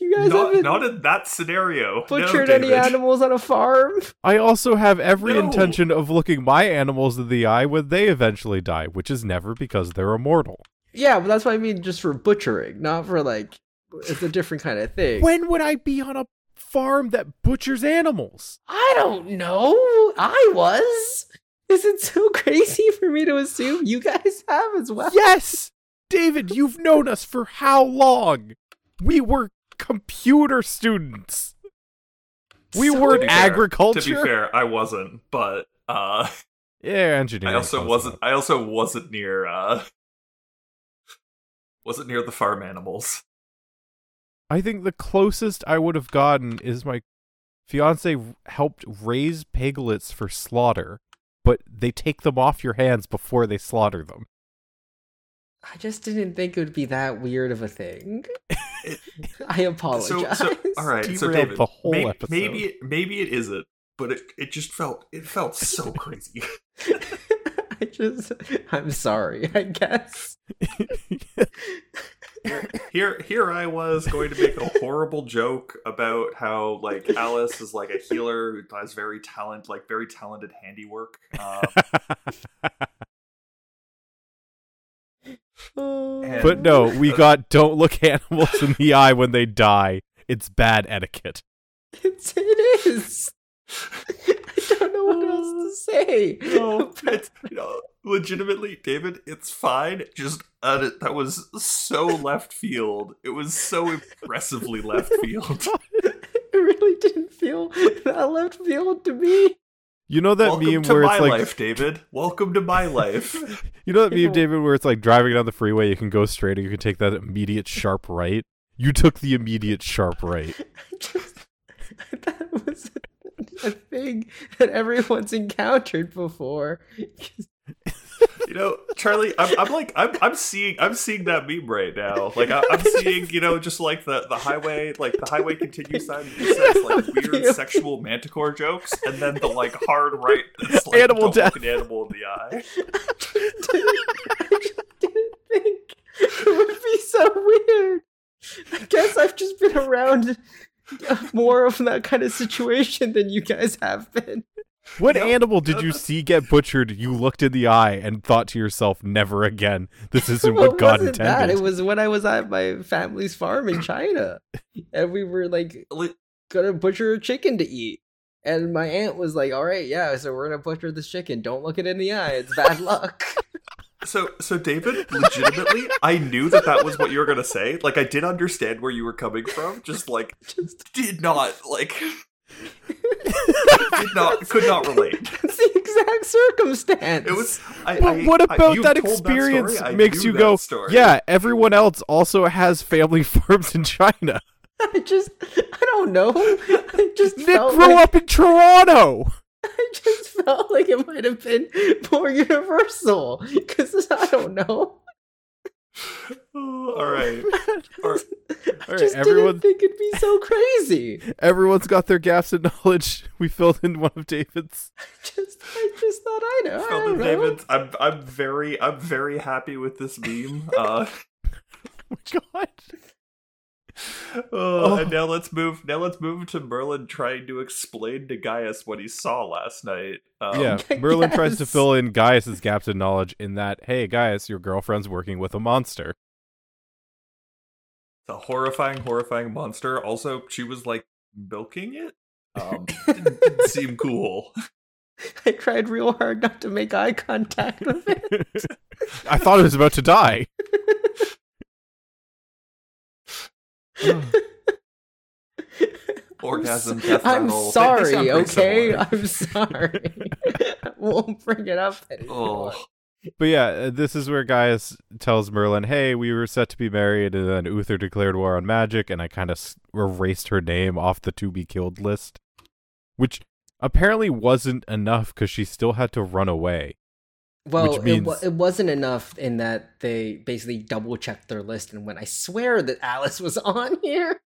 You guys not, haven't not in that scenario. butchered no, any animals on a farm? I also have every No. intention of looking my animals in the eye when they eventually die, which is never because they're immortal. Yeah, but that's what I mean just for butchering, not for like it's a different kind of thing. When would I be on a farm that butchers animals? I don't know. I was. Is it so crazy for me to assume you guys have as well? Yes! David, you've known us for how long? We were computer students. We So, weren't fair- agriculture. To be fair, I wasn't, but uh, Yeah, engineering. I also wasn't. enough. I also wasn't near. uh Wasn't near the farm animals. I think the closest I would have gotten is my fiance helped raise piglets for slaughter, but they take them off your hands before they slaughter them. I just didn't think it would be that weird of a thing. (laughs) I apologize. So, so all right. So Derailed David, the whole may- episode. maybe it, maybe it isn't, but it it just felt it felt so crazy. (laughs) I just I'm sorry, I guess. here here I was going to make a horrible joke about how like Alice is like a healer who has very talent like very talented handiwork. Um, (laughs) And- but no, we got don't look animals in the eye when they die. It's bad etiquette. It's, it is. I don't know what else to say. no, (laughs) it's, you know, legitimately, David, it's fine. Just uh, that was so left field. It was so impressively left field. (laughs) it really didn't feel that left field to me. You know that Welcome meme where it's like life, David. Welcome to my life. (laughs) You know that (laughs) meme, David, where it's like driving down the freeway, you can go straight or you can take that immediate sharp right. You took the immediate sharp right. (laughs) Just that was a thing that everyone's encountered before. You know, Charlie, I'm, I'm like, I'm, I'm seeing, I'm seeing that meme right now. Like, I, I'm seeing, you know, just like the, the highway, like the highway continues sign that says like (laughs) weird sexual manticore jokes, and then the like hard right that's like Animal don't death. look an animal in the eye. (laughs) I I just didn't think it would be so weird. I guess I've just been around more of that kind of situation than you guys have been. What Yep. animal did you see get butchered? You looked in the eye and thought to yourself, "Never again. This (laughs) isn't Well, what God wasn't that. intended." It was when I was at my family's farm in China, and we were like gonna butcher a chicken to eat. And my aunt was like, "All right, yeah, so we're gonna butcher this chicken. Don't look it in the eye; it's bad (laughs) luck." So, so David, legitimately, I knew that that was what you were gonna say. Like, I did understand where you were coming from. Just like, (laughs) Just did not like, did not, could not relate. (laughs) that's the exact circumstance. It was. I, But I- what about you that experience story, I makes you go, story. "Yeah, everyone else also has family (laughs) farms in China." I just, I don't know. I just Nick grew like, up in Toronto. (laughs) I just felt like it might have been more universal because I don't know. (laughs) (laughs) all right. All right. I right, just everyone- didn't think it'd be so crazy. (laughs) Everyone's got their gaps in knowledge. We filled in one of David's. Just, I just thought I know. I Felton don't know. David, I'm I'm very I'm very happy with this meme. Uh, Oh my god. (laughs) oh, and now let's move. Now let's move to Merlin trying to explain to Gaius what he saw last night. Um, yeah, (laughs) (laughs) Merlin tries to fill in Gaius's gaps in knowledge in that, hey, Gaius, your girlfriend's working with a monster. a horrifying, horrifying monster. Also, she was like milking it. Um, didn't, didn't seem cool. I tried real hard not to make eye contact with it. I thought it was about to die. (laughs) Orgasm, death I'm rattle. They- they sorry, okay? similar. I'm sorry. (laughs) won't bring it up anymore. Oh, But yeah, uh, this is where Gaius tells Merlin, "Hey, we were set to be married, and then Uther declared war on magic, and I kind of erased her name off the to be killed list, which apparently wasn't enough because she still had to run away. Well, Which it, means- it wasn't enough in that they basically double checked their list and went, I swear that Alice was (laughs) on here.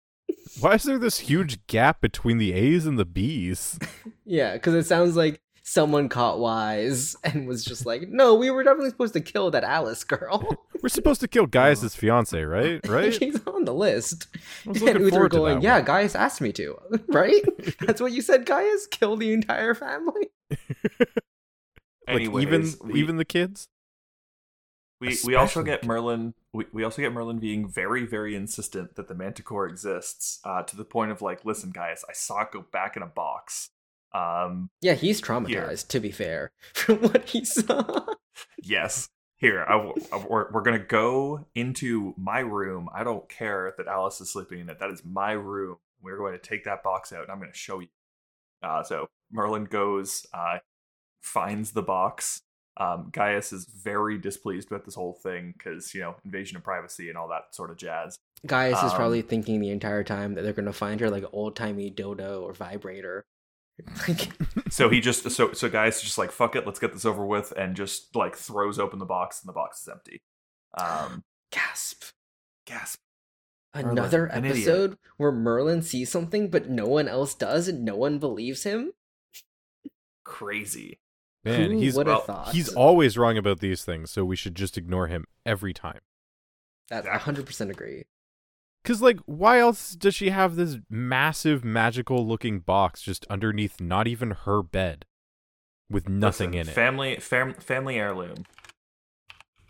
Why is there this huge gap between the A's and the B's? (laughs) Yeah, because it sounds like someone caught wise and was just like, no, we were definitely supposed to kill that Alice girl. (laughs) We're supposed to kill Gaius's fiance, right? Right? She's on the list. I was And looking Uther forward to going, yeah, one. Gaius asked me to, right? That's what you said, Gaius? Kill the entire family? Like even we- even the kids. We we also get. Merlin. We, we also get Merlin being very very insistent that the Manticore exists, uh, to the point of like, listen, guys, I saw it go back in a box. Um, Yeah, he's traumatized, to be fair, (laughs) from what he saw. yes, here I, w- I- we're we're gonna go into my room. I don't care that Alice is sleeping in it. That is my room. We're going to take that box out, and I'm going to show you. Uh, so Merlin goes, uh, finds the box. Um, Gaius is very displeased with this whole thing because you know invasion of privacy and all that sort of jazz. Gaius is Um, probably thinking the entire time that they're gonna find her like an old timey dodo or vibrator. (laughs) So he just so so Gaius is just like fuck it, let's get this over with, and just like throws open the box and the box is empty. Um, (gasps) gasp. gasp. Another an idiot. episode where Merlin sees something but no one else does and no one believes him? Crazy. Man, Who he's well, he's always wrong about these things, so we should just ignore him every time. That Exactly. 100% agree. Cause like, why else does she have this massive magical looking box just underneath not even her bed, with nothing Listen, in it? Family fam, family heirloom.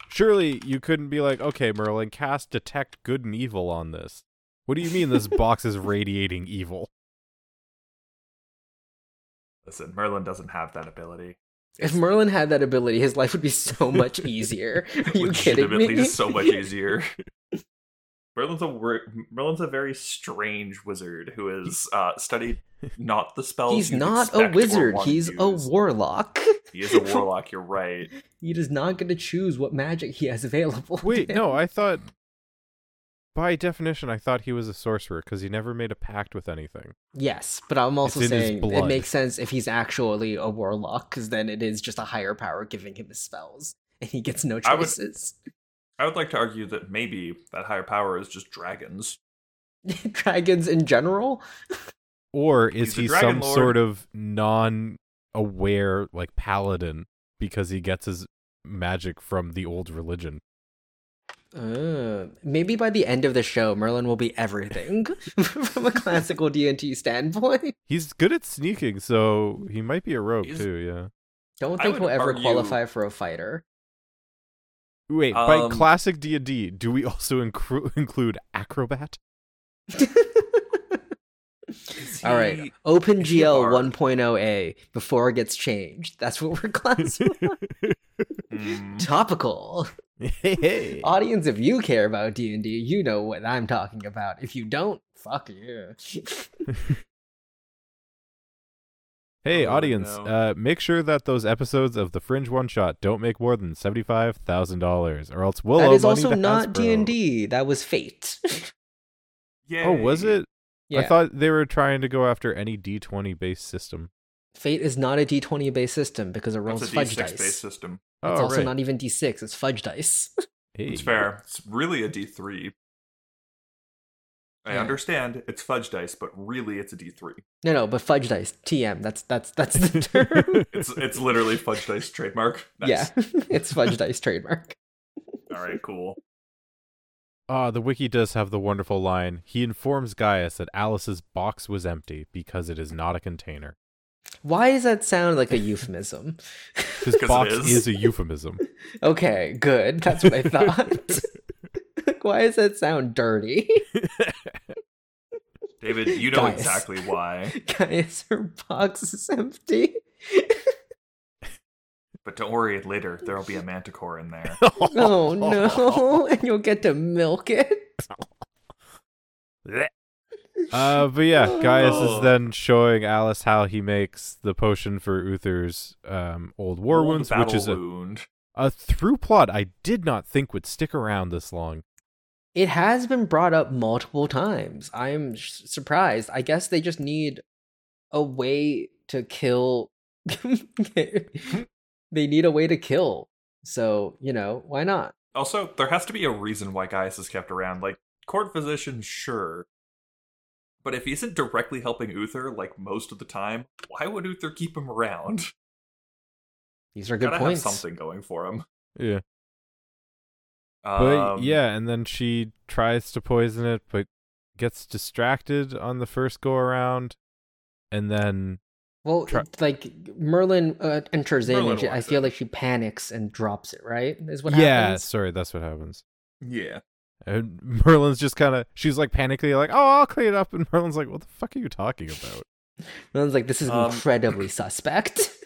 Surely you couldn't be like, okay, Merlin, cast detect good and evil on this. What do you mean this (laughs) box is radiating evil? Listen, Merlin doesn't have that ability. If Merlin had that ability, his life would be so (laughs) much easier. Are you kidding me? so much (laughs) easier. Merlin's a wor- Merlin's a very strange wizard who has uh, studied not the spells. He's not a wizard. He's a warlock. He is a (laughs) warlock. You're right. He does not get to choose what magic he has available. to Wait, him. no, I thought. By definition, I thought he was a sorcerer because he never made a pact with anything. Yes, but I'm also It's saying it makes sense if he's actually a warlock, because then it is just a higher power giving him his spells, and he gets no I would- choices. I would like to argue that maybe that higher power is just dragons. (laughs) Dragons in general. Or is He's he some lord. sort of non aware, like, paladin because he gets his magic from the old religion? Uh, maybe by the end of the show, Merlin will be everything (laughs) from a classical D and D standpoint. He's good at sneaking, so he might be a rogue He's- too, yeah. Don't think he'll ever argue- qualify for a fighter. Wait, by Um, classic D&D, do we also incru- (laughs) include acrobat? Is (laughs) All right, he- OpenGL bard? 1.0a before it gets changed. That's what we're classifying. Hmm. Topical. Hey, hey. Audience, if you care about D and D, you know what I'm talking about. If you don't, fuck you. (laughs) Hey, Oh, audience, no. uh, make sure that those episodes of the Fringe One Shot don't make more than seventy-five thousand dollars, or else we'll that owe is money also to not Hasbro. D and D. That was Fate. (laughs) yeah. Oh, was it? yeah, I thought they were trying to go after any D twenty based system. Fate is not a D20 based system because it rolls It's a fudge D6 dice. based system. Oh, It's also right. not even D6. It's fudge dice. (laughs) Hey. It's fair. It's really a D3. I Yeah. understand it's fudge dice, but really it's a D3. no, no, but fudge dice. TM. That's that's that's the (laughs) term. (laughs) It's it's literally fudge dice trademark. Nice. Yeah, it's fudge dice trademark. All right. Cool. Ah, the wiki does have the wonderful line. He informs Gaius that Alice's box was empty because it is not a container. Why does that sound like a euphemism? (laughs) His 'Cause it box is. is a euphemism. okay, good. That's what I thought. (laughs) Why does that sound dirty? (laughs) David, you know Guys. exactly why. Guys, her box is empty. But don't worry, later there'll be a manticore in there. Oh no, and you'll get to milk it. Uh, but yeah, (laughs) Gaius Oh. is then showing Alice how he makes the potion for Uther's um, old war Old wounds, which is a, wound. a through plot I did not think would stick around this long. It has been brought up multiple times. I'm sh- surprised. I guess they just need a way to kill. (laughs) they need a way to kill. So, you know, why not? Also, there has to be a reason why Gaius is kept around. Like, court physician, sure. But if he isn't directly helping Uther, like most of the time, why would Uther keep him around? These are good Gotta points. have something going for him. Yeah, but Um, yeah, and then she tries to poison it, but gets distracted on the first go around, and then Well, Try- like Merlin uh, enters in, and she, I feel in. like she panics and drops it. Right? Is what yeah, happens. sorry, that's what happens. Yeah. And (laughs) Merlin's just kind of, she's like panically like, "Oh, I'll clean it up," and Merlin's like, "What the fuck are you talking about?" (laughs) Merlin's like, "This is Um, incredibly suspect." (laughs)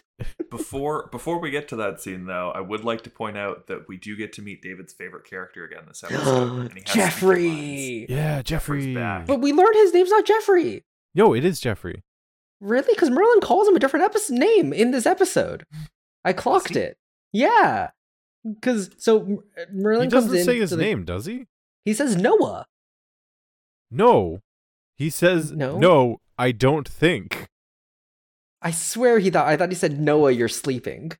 Before before we get to that scene, though, I would like to point out that we do get to meet David's favorite character again this episode. (gasps) and he has speaker lines. Jeffrey. Yeah, Jeffrey. back. But we learned his name's not Jeffrey. No, it is Jeffrey. Really? Because Merlin calls him a different episode name in this episode. I clocked he? it. Yeah. Because so Merlin he doesn't comes in. say his to the- name, does he? He says Noah. No. He says No? no. I don't think. I swear he thought. I thought he said Noah. You're sleeping.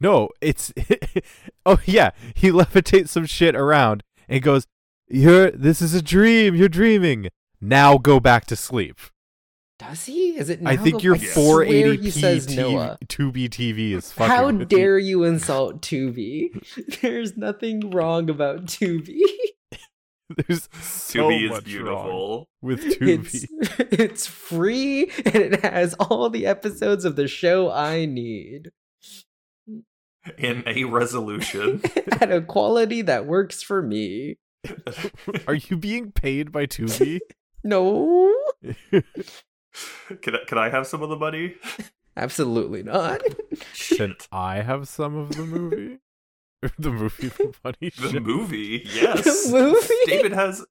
No, it's (laughs) Oh yeah, he (laughs) levitates some shit around and goes, "You're this is a dream. You're dreaming. Now go back to sleep." Does he? Is it? I think your I 480p He says TV, Noah. Tubi TV is fucking How dare you insult Tubi? (laughs) There's nothing wrong about Tubi. (laughs) There's so Tubi is much wrong beautiful. with (laughs) Tubi. It's (laughs) it's free and it has all the episodes of the show I need In a resolution. at a quality that works for me. Are you being paid by Tubi? No, can, I, can I have some of the money? absolutely not. Can I have some of the movie? (laughs) the movie from (laughs) Funny The movie, (laughs) yes. The movie? David has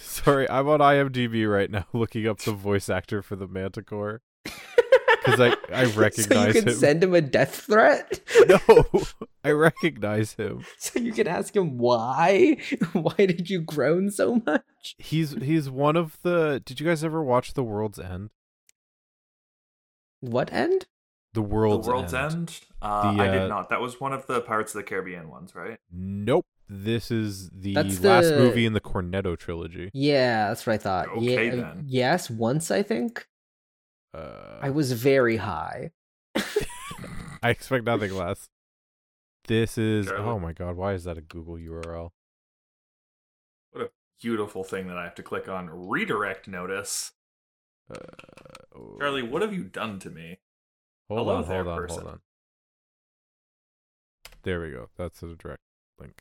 Sorry, I'm on IMDb right now looking up the voice actor for the Manticore because I I recognize so you recognize can him. send him a death threat. No, I recognize him. So you can ask him why. Why did you groan so much? He's he's one of the. Did you guys ever watch The World's End? What end? The World's, The World's End. Uh, The, I uh, did not. That was one of the Pirates of the Caribbean ones, right? Nope. This is the That's last the- movie in the Cornetto trilogy. Yeah, that's what I thought. Okay, yeah, then. Yes, once I think. Uh, I was very high. (laughs) I expect nothing less. This is. Charlie. Oh my god! Why is that a Google URL? What a beautiful thing that I have to click on. Redirect notice. Uh, oh. Charlie, what have you done to me? Hold Hello on, there, hold on, person. hold on. There we go. That's a direct link.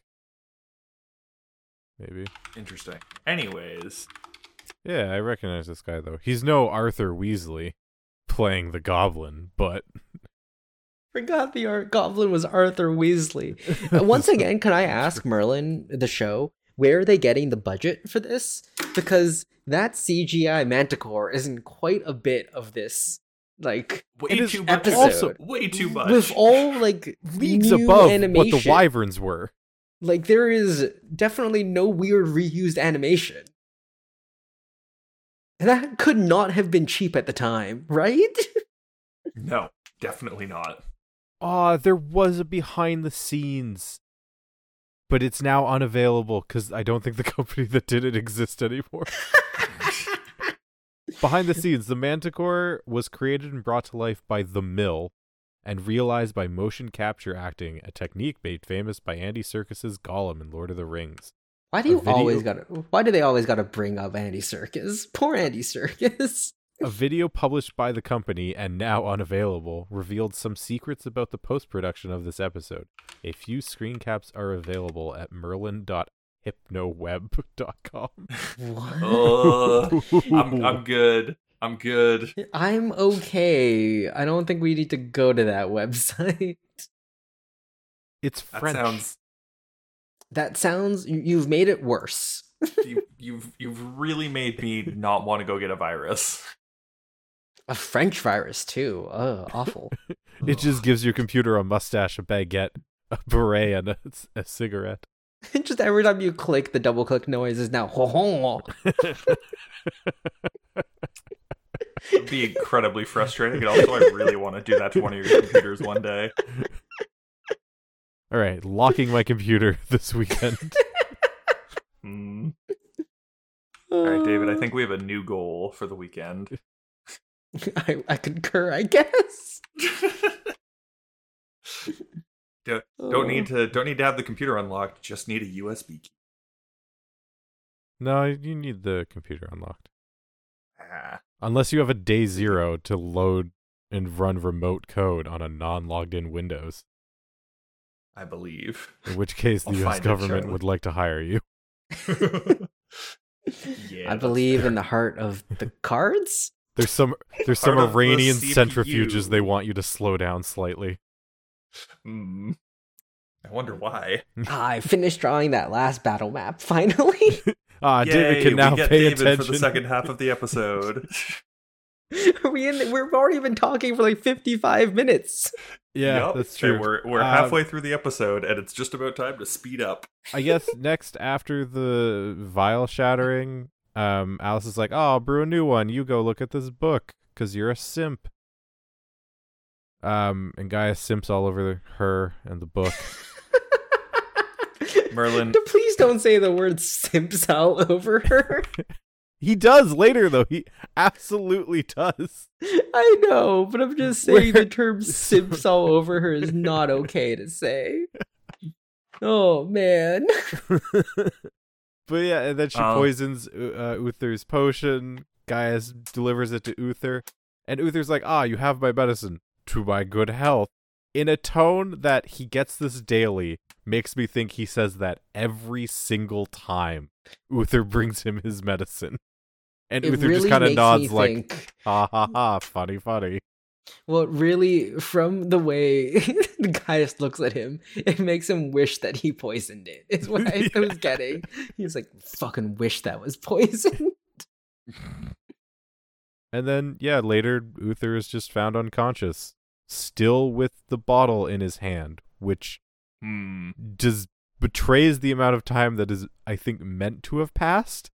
Maybe. Interesting. Anyways, Yeah, I recognize this guy though. He's no Arthur Weasley playing the Goblin, but (laughs) Forgot the Ar- goblin was Arthur Weasley. Uh, Once (laughs) again, can I ask Merlin, the show, where are they getting the budget for this? Because that CGI Manticore isn't quite a bit of this, like way It is too much. episode. also- way too much. with all like leagues new above animation. what the wyverns were. Like there is definitely no weird reused animation. And that could not have been cheap at the time, right? (laughs) no, definitely not. Ah, there was a behind the scenes, but it's now unavailable because I don't think the (laughs) company that did it exists anymore. (laughs) behind the scenes, the Manticore was created and brought to life by The Mill and realized by motion capture acting, a technique made famous by Andy Serkis's Gollum in Lord of the Rings. Why do you video- always gotta why do they always gotta bring up Andy Serkis? (laughs) Poor Andy Serkis. A video published by the company and now unavailable revealed some secrets about the post production of this episode. A few screen caps are available at hypnoweb.com. What? Ugh. I'm I'm (laughs) good. I'm good. I'm okay. I don't think we need to go to that website. it's That French. sounds That sounds you- you've made it worse. (laughs) you, you've you've really made me not want to go get a virus. A French virus too. Oh, awful. (laughs) It just gives your computer a mustache, a baguette, a beret, and a, a cigarette. (laughs) Just every time you click, the double click noise is now ho ho. It'd be incredibly frustrating. And also, I really want to do that to one of your computers one day. All right, locking my computer (laughs) this weekend. Hmm. All right, David. I think we have a new goal for the weekend. (laughs) I, I concur. I guess. Don't, don't need to don't need to have the computer unlocked. Just need a USB key. no, you need the computer unlocked. Ah, Unless you have a day zero to load and run remote code on a non logged in Windows, I believe. in which case (laughs) the US government would like to hire you. (laughs) (laughs) yeah, I believe fair. in the heart of the cards. There's some there's some Part of the Iranian CPU. centrifuges they want you to slow down slightly. Hmm. I wonder why. Ah, (laughs) I finished drawing that last battle map finally. (laughs) Ah, David can now we get pay David attention. for the second half of the (laughs) episode. We in? We've already been talking for like fifty-five minutes. yeah, Yup, that's and true. We're we're Um, halfway through the episode, and it's just about time to speed up. I guess next after the vial shattering, um, Alice is like, "Oh, I'll brew a new one. You go look at this book because you're a simp." Um, and Gaius simps all over her and the book. (laughs) Merlin, Please don't say the word simps all over her. (laughs) he does later, though. He absolutely does. I know, but I'm just (laughs) saying Where- the term simps all over her is not okay to say. Oh man. But yeah, and then she Um, poisons uh, Uther's potion. Gaius delivers it to Uther, and Uther's like, "Ah, you have my medicine to my good health." In a tone that he gets this daily, makes me think he says that every single time Uther (laughs) brings him his medicine, and It Uther really just kind of nods like, think, "Ha ha ha, funny, funny." well, really, from the way (laughs) the guy just looks at him, it makes him wish that he poisoned it. Is what I (laughs) Yeah. was getting. He's like, fucking wish that was poisoned. And then, yeah, later Uther is just found unconscious, still with the bottle in his hand, which hmm. does betrays the amount of time that is I think meant to have passed.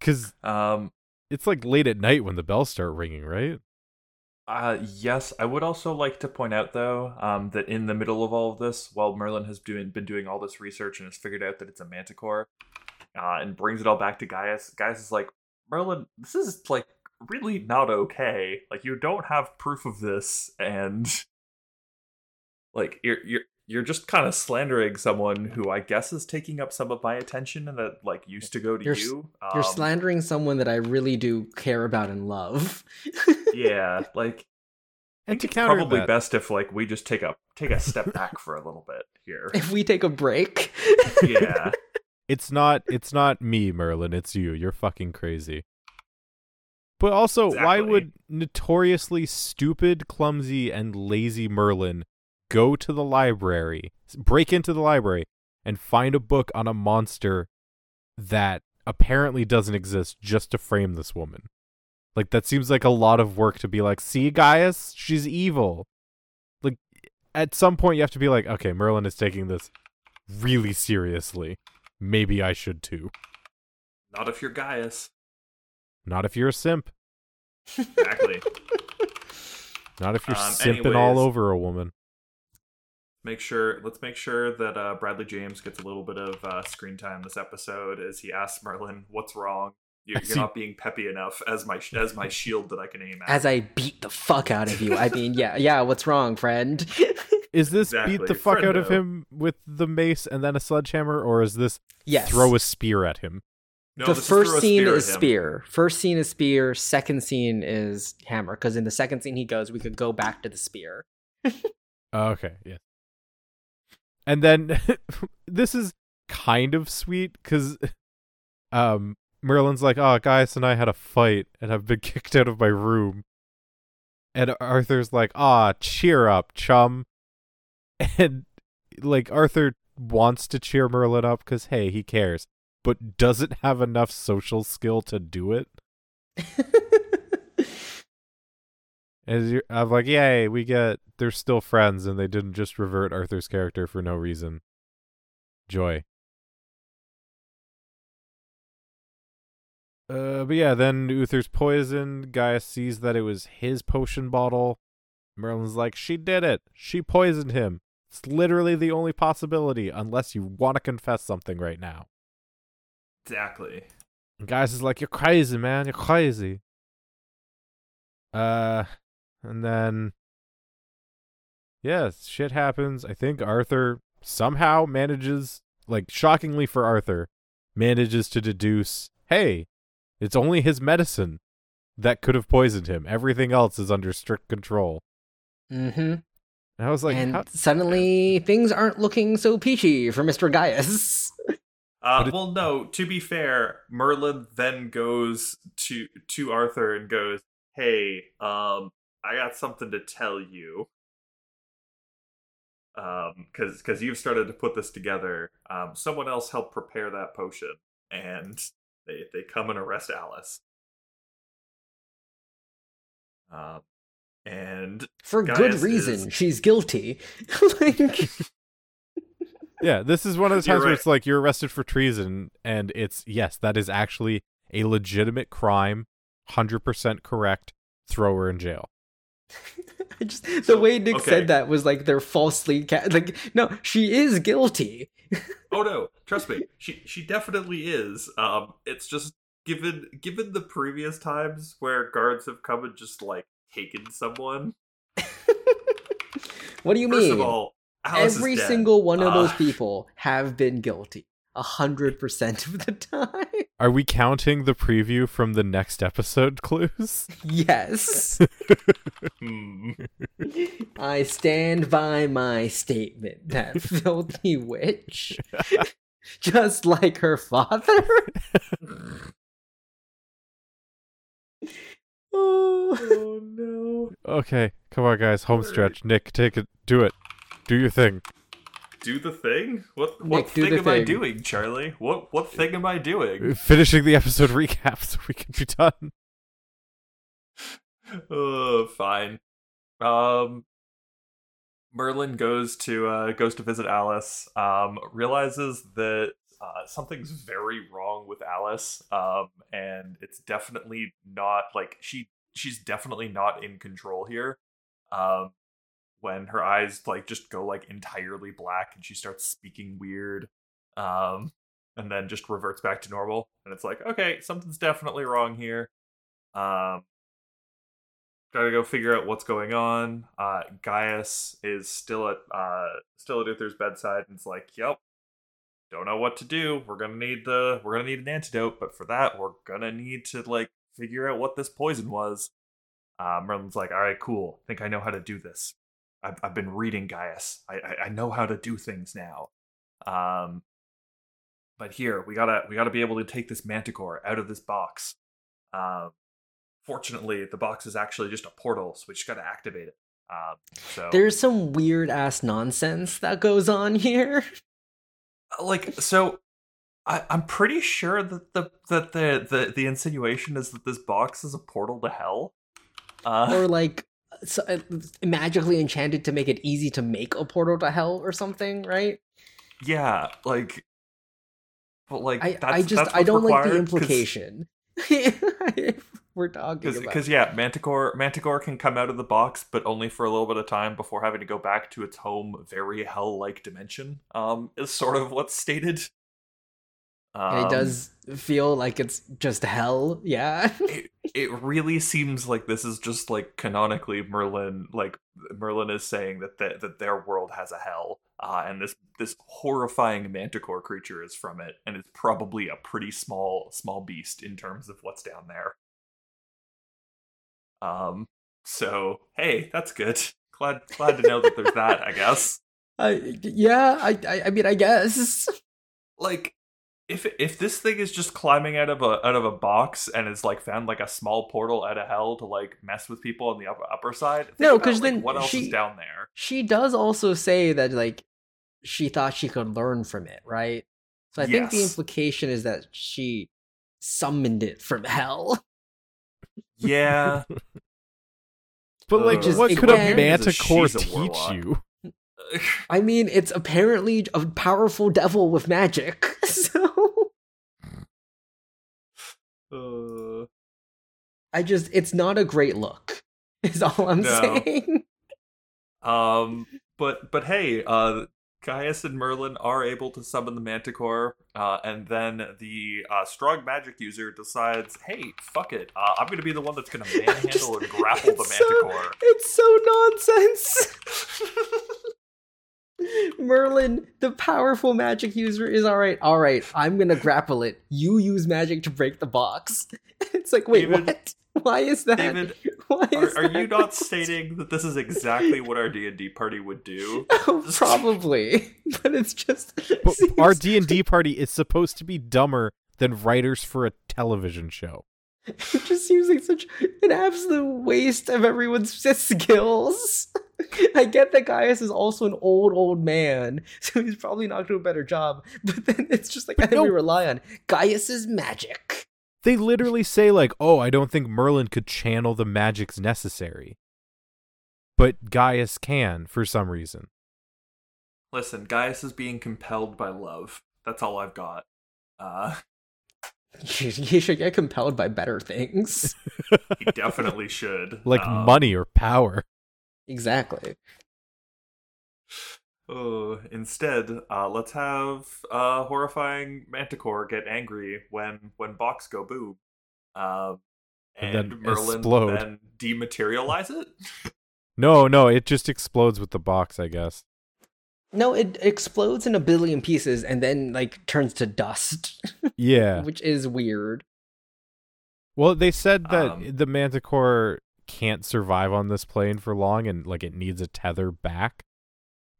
Cuz Um, it's like late at night when the bells start ringing, right? Uh, yes, I would also like to point out though um, that in the middle of all of this, while Merlin has doing, been doing all this research and has figured out that it's a manticore, uh, and brings it all back to Gaius, Gaius is like, Merlin, this is like really not okay. Like you don't have proof of this, and like you're you're you're just kind of slandering someone who I guess is taking up some of my attention and that like used to go to You're s- you. You're Um, slandering someone that I really do care about and love. Yeah, (laughs) like And to it's counter probably that- best if like we just take a take a step back (laughs) for a little bit here. if we take a break. Yeah. (laughs) It's not it's not me, Merlin, it's you. You're fucking crazy. But also, why would notoriously stupid, clumsy, and lazy Merlin go to the library, break into the library, and find a book on a monster that apparently doesn't exist just to frame this woman? Like, that seems like a lot of work to be like, see, Gaius, she's evil. Like, at some point, you have to be like, okay, Merlin is taking this really seriously. Maybe I should too. Not if you're Gaius. Not if you're a simp. Exactly. (laughs) Not if you're Um, simping all over a woman. make sure let's make sure that uh, Bradley James gets a little bit of uh, screen time this episode as he asks Merlin, "What's wrong? You're, you're not being peppy enough as my as my shield that I can aim at." As I beat the fuck out of you. I mean, yeah, yeah, what's wrong, friend? (laughs) Is this beat the fuck out of him with the mace and then a sledgehammer, or is this yes. throw a spear at him? No, the this is throw first scene spear is spear. First scene is spear. Second scene is hammer. Because in the second scene he goes, we could go back to the spear. (laughs) Oh, okay, yeah. and then (laughs) this is kind of sweet because (laughs) um Merlin's like, "Oh, Gaius and I had a fight, and I've been kicked out of my room." And Arthur's like, "Ah, cheer up, chum." And like Arthur wants to cheer Merlin up because hey, he cares, but doesn't have enough social skill to do it. (laughs) And you're, I'm like, yay, we get they're still friends, and they didn't just revert Arthur's character for no reason. Joy. Uh, but yeah, then Uther's poisoned. Gaius sees that it was his potion bottle. Merlin's like, she did it. She poisoned him. It's literally the only possibility, unless you want to confess something right now. Exactly. And Gaius is like, you're crazy, man. You're crazy. Uh, and then, yeah, shit happens. I think Arthur somehow manages, like, shockingly for Arthur, manages to deduce, hey, it's only his medicine that could have poisoned him. Everything else is under strict control. mm-hmm. And I was like, and how- suddenly things aren't looking so peachy for Mr. Gaius. (laughs) Uh, well, no. To be fair, Merlin then goes to to Arthur and goes, "Hey, um, I got something to tell you. Um, because because you've started to put this together. Um, someone else helped prepare that potion, and they they come and arrest Alice. Um, and For good is- reason. She's guilty. (laughs) like, yeah, this is one of the You're times where it's like you're arrested for treason, and it's yes, that is actually a legitimate crime, hundred percent correct. Throw her in jail. (laughs) I just the So, way Nick okay. said that was like they're falsely ca- like no, she is guilty. (laughs) oh no, trust me, she she definitely is. Um, it's just given given the previous times where guards have come and just like taken someone. (laughs) what do you First mean? of all, Alice Every single one of those Uh, people have been guilty. A hundred percent of the (laughs) time. Are we counting the preview from the next episode clues? (laughs) yes. hmm. I stand by my statement that (laughs) filthy witch, just like her father. oh. Oh no. Okay, come on, guys, home stretch. Nick, take it, do it, do your thing. Do the thing? What what Nick, thing the am I doing, Charlie? What what thing am I doing? (laughs) Finishing the episode recap so we can be done. Oh, (laughs) fine. Um Merlin goes to uh goes to visit Alice. Um realizes that uh, something's very wrong with Alice. Um and it's definitely not like she she's definitely not in control here. Um when her eyes like just go like entirely black and she starts speaking weird. Um and then just reverts back to normal and it's like, okay, something's definitely wrong here. Um gotta go figure out what's going on. Uh, Gaius is still at uh, still at Uther's bedside, and it's like, "Yep, don't know what to do. We're gonna need the we're gonna need an antidote, but for that, we're gonna need to like figure out what this poison was." Uh, Merlin's like, "All right, cool. think I know how to do this. I've I've been reading Gaius. I I, I know how to do things now." Um, but here we gotta we gotta be able to take this manticore out of this box. Um, fortunately, the box is actually just a portal, so we just got to activate it. Um, so There's some weird ass nonsense that goes on (laughs) here. like so. I, I'm pretty sure that the that the, the the insinuation is that this box is a portal to hell. Uh, or like so, uh, magically enchanted to make it easy to make a portal to hell or something, right? yeah, like, but like I, that's, I just I don't like the implication. (laughs) We're talking about because yeah, Manticore Manticore can come out of the box, but only for a little bit of time before having to go back to its home, very hell-like dimension. Um, is sort of what's stated. And it Um, does feel like it's just hell. Yeah. (laughs) it, it really seems like this is just like canonically Merlin like Merlin is saying that the, that their world has a hell uh, and this this horrifying manticore creature is from it and it's probably a pretty small small beast in terms of what's down there um so hey that's good glad glad to know that there's that I guess (laughs) I yeah, I, I I mean I guess. (laughs) Like if if this thing is just climbing out of a out of a box and it's like found like a small portal out of hell to like mess with people on the upper upper side. think No, about, 'cause like, then what else she- is down there? She does also say that like she thought she could learn from it, right? So I think the implication is that she summoned it from hell. Yeah. (laughs) But like, Just what could a again- manticore a teach warlock. you? I mean, it's apparently a powerful devil with magic. (laughs) So uh, I just it's not a great look. (laughs) Is all I'm No. saying. (laughs) Um, but but hey, uh, Gaius and Merlin are able to summon the Manticore, uh, and then the uh, strong magic user decides, "Hey, fuck it, uh, I'm gonna be the one that's gonna (laughs) manhandle Just- and grapple the it's so- Manticore." It's so nonsense. Merlin, the powerful magic user, is all right. All right, I'm gonna grapple it. You use magic to break the box. (laughs) It's like, wait, David- what? Why is that? David, (laughs) Why are, is are that? you not (laughs) stating that this is exactly what our D and D party would do? Oh, probably, but it's just. But seems- our D and D party is supposed to be dumber than writers for a television show. It just seems like such an absolute waste of everyone's skills. (laughs) I get that Gaius is also an old, old man, (laughs) so he's probably not doing a better job. (laughs) But then it's just like, I think we rely on Gaius's magic. They literally say like, "Oh, I don't think Merlin could channel the magics necessary." But Gaius can for some reason. Listen, Gaius is being compelled by love. That's all I've got. Uh, He he should get compelled by better things. he definitely should. Like Um, money or power. Exactly. Oh, instead, uh, let's have uh, horrifying Manticore get angry when when Box go boom, um, And and, then Merlin explode. then dematerialize it. No, no, it just explodes with the box, I guess. No, it explodes in a billion pieces and then like turns to dust, Yeah. (laughs) which is weird. Well, they said that Um, the Manticore can't survive on this plane for long and like it needs a tether back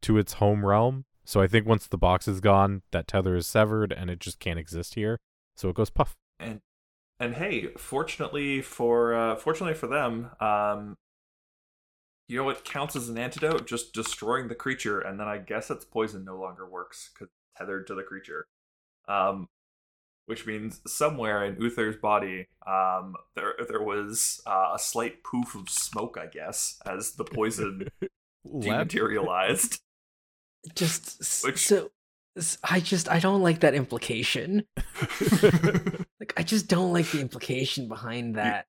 to its home realm. So I think once the box is gone, that tether is severed and it just can't exist here. So it goes puff. And and hey, fortunately for uh, fortunately for them, um, you know what counts as an antidote? Just destroying the creature, and then I guess its poison no longer works because tethered to the creature. Um, which means somewhere in Uther's body, um, there there was uh, a slight poof of smoke, I guess, as the poison (laughs) dematerialized. Just s- Which- so s- I just I don't like that implication. (laughs) Like I just don't like the implication behind that.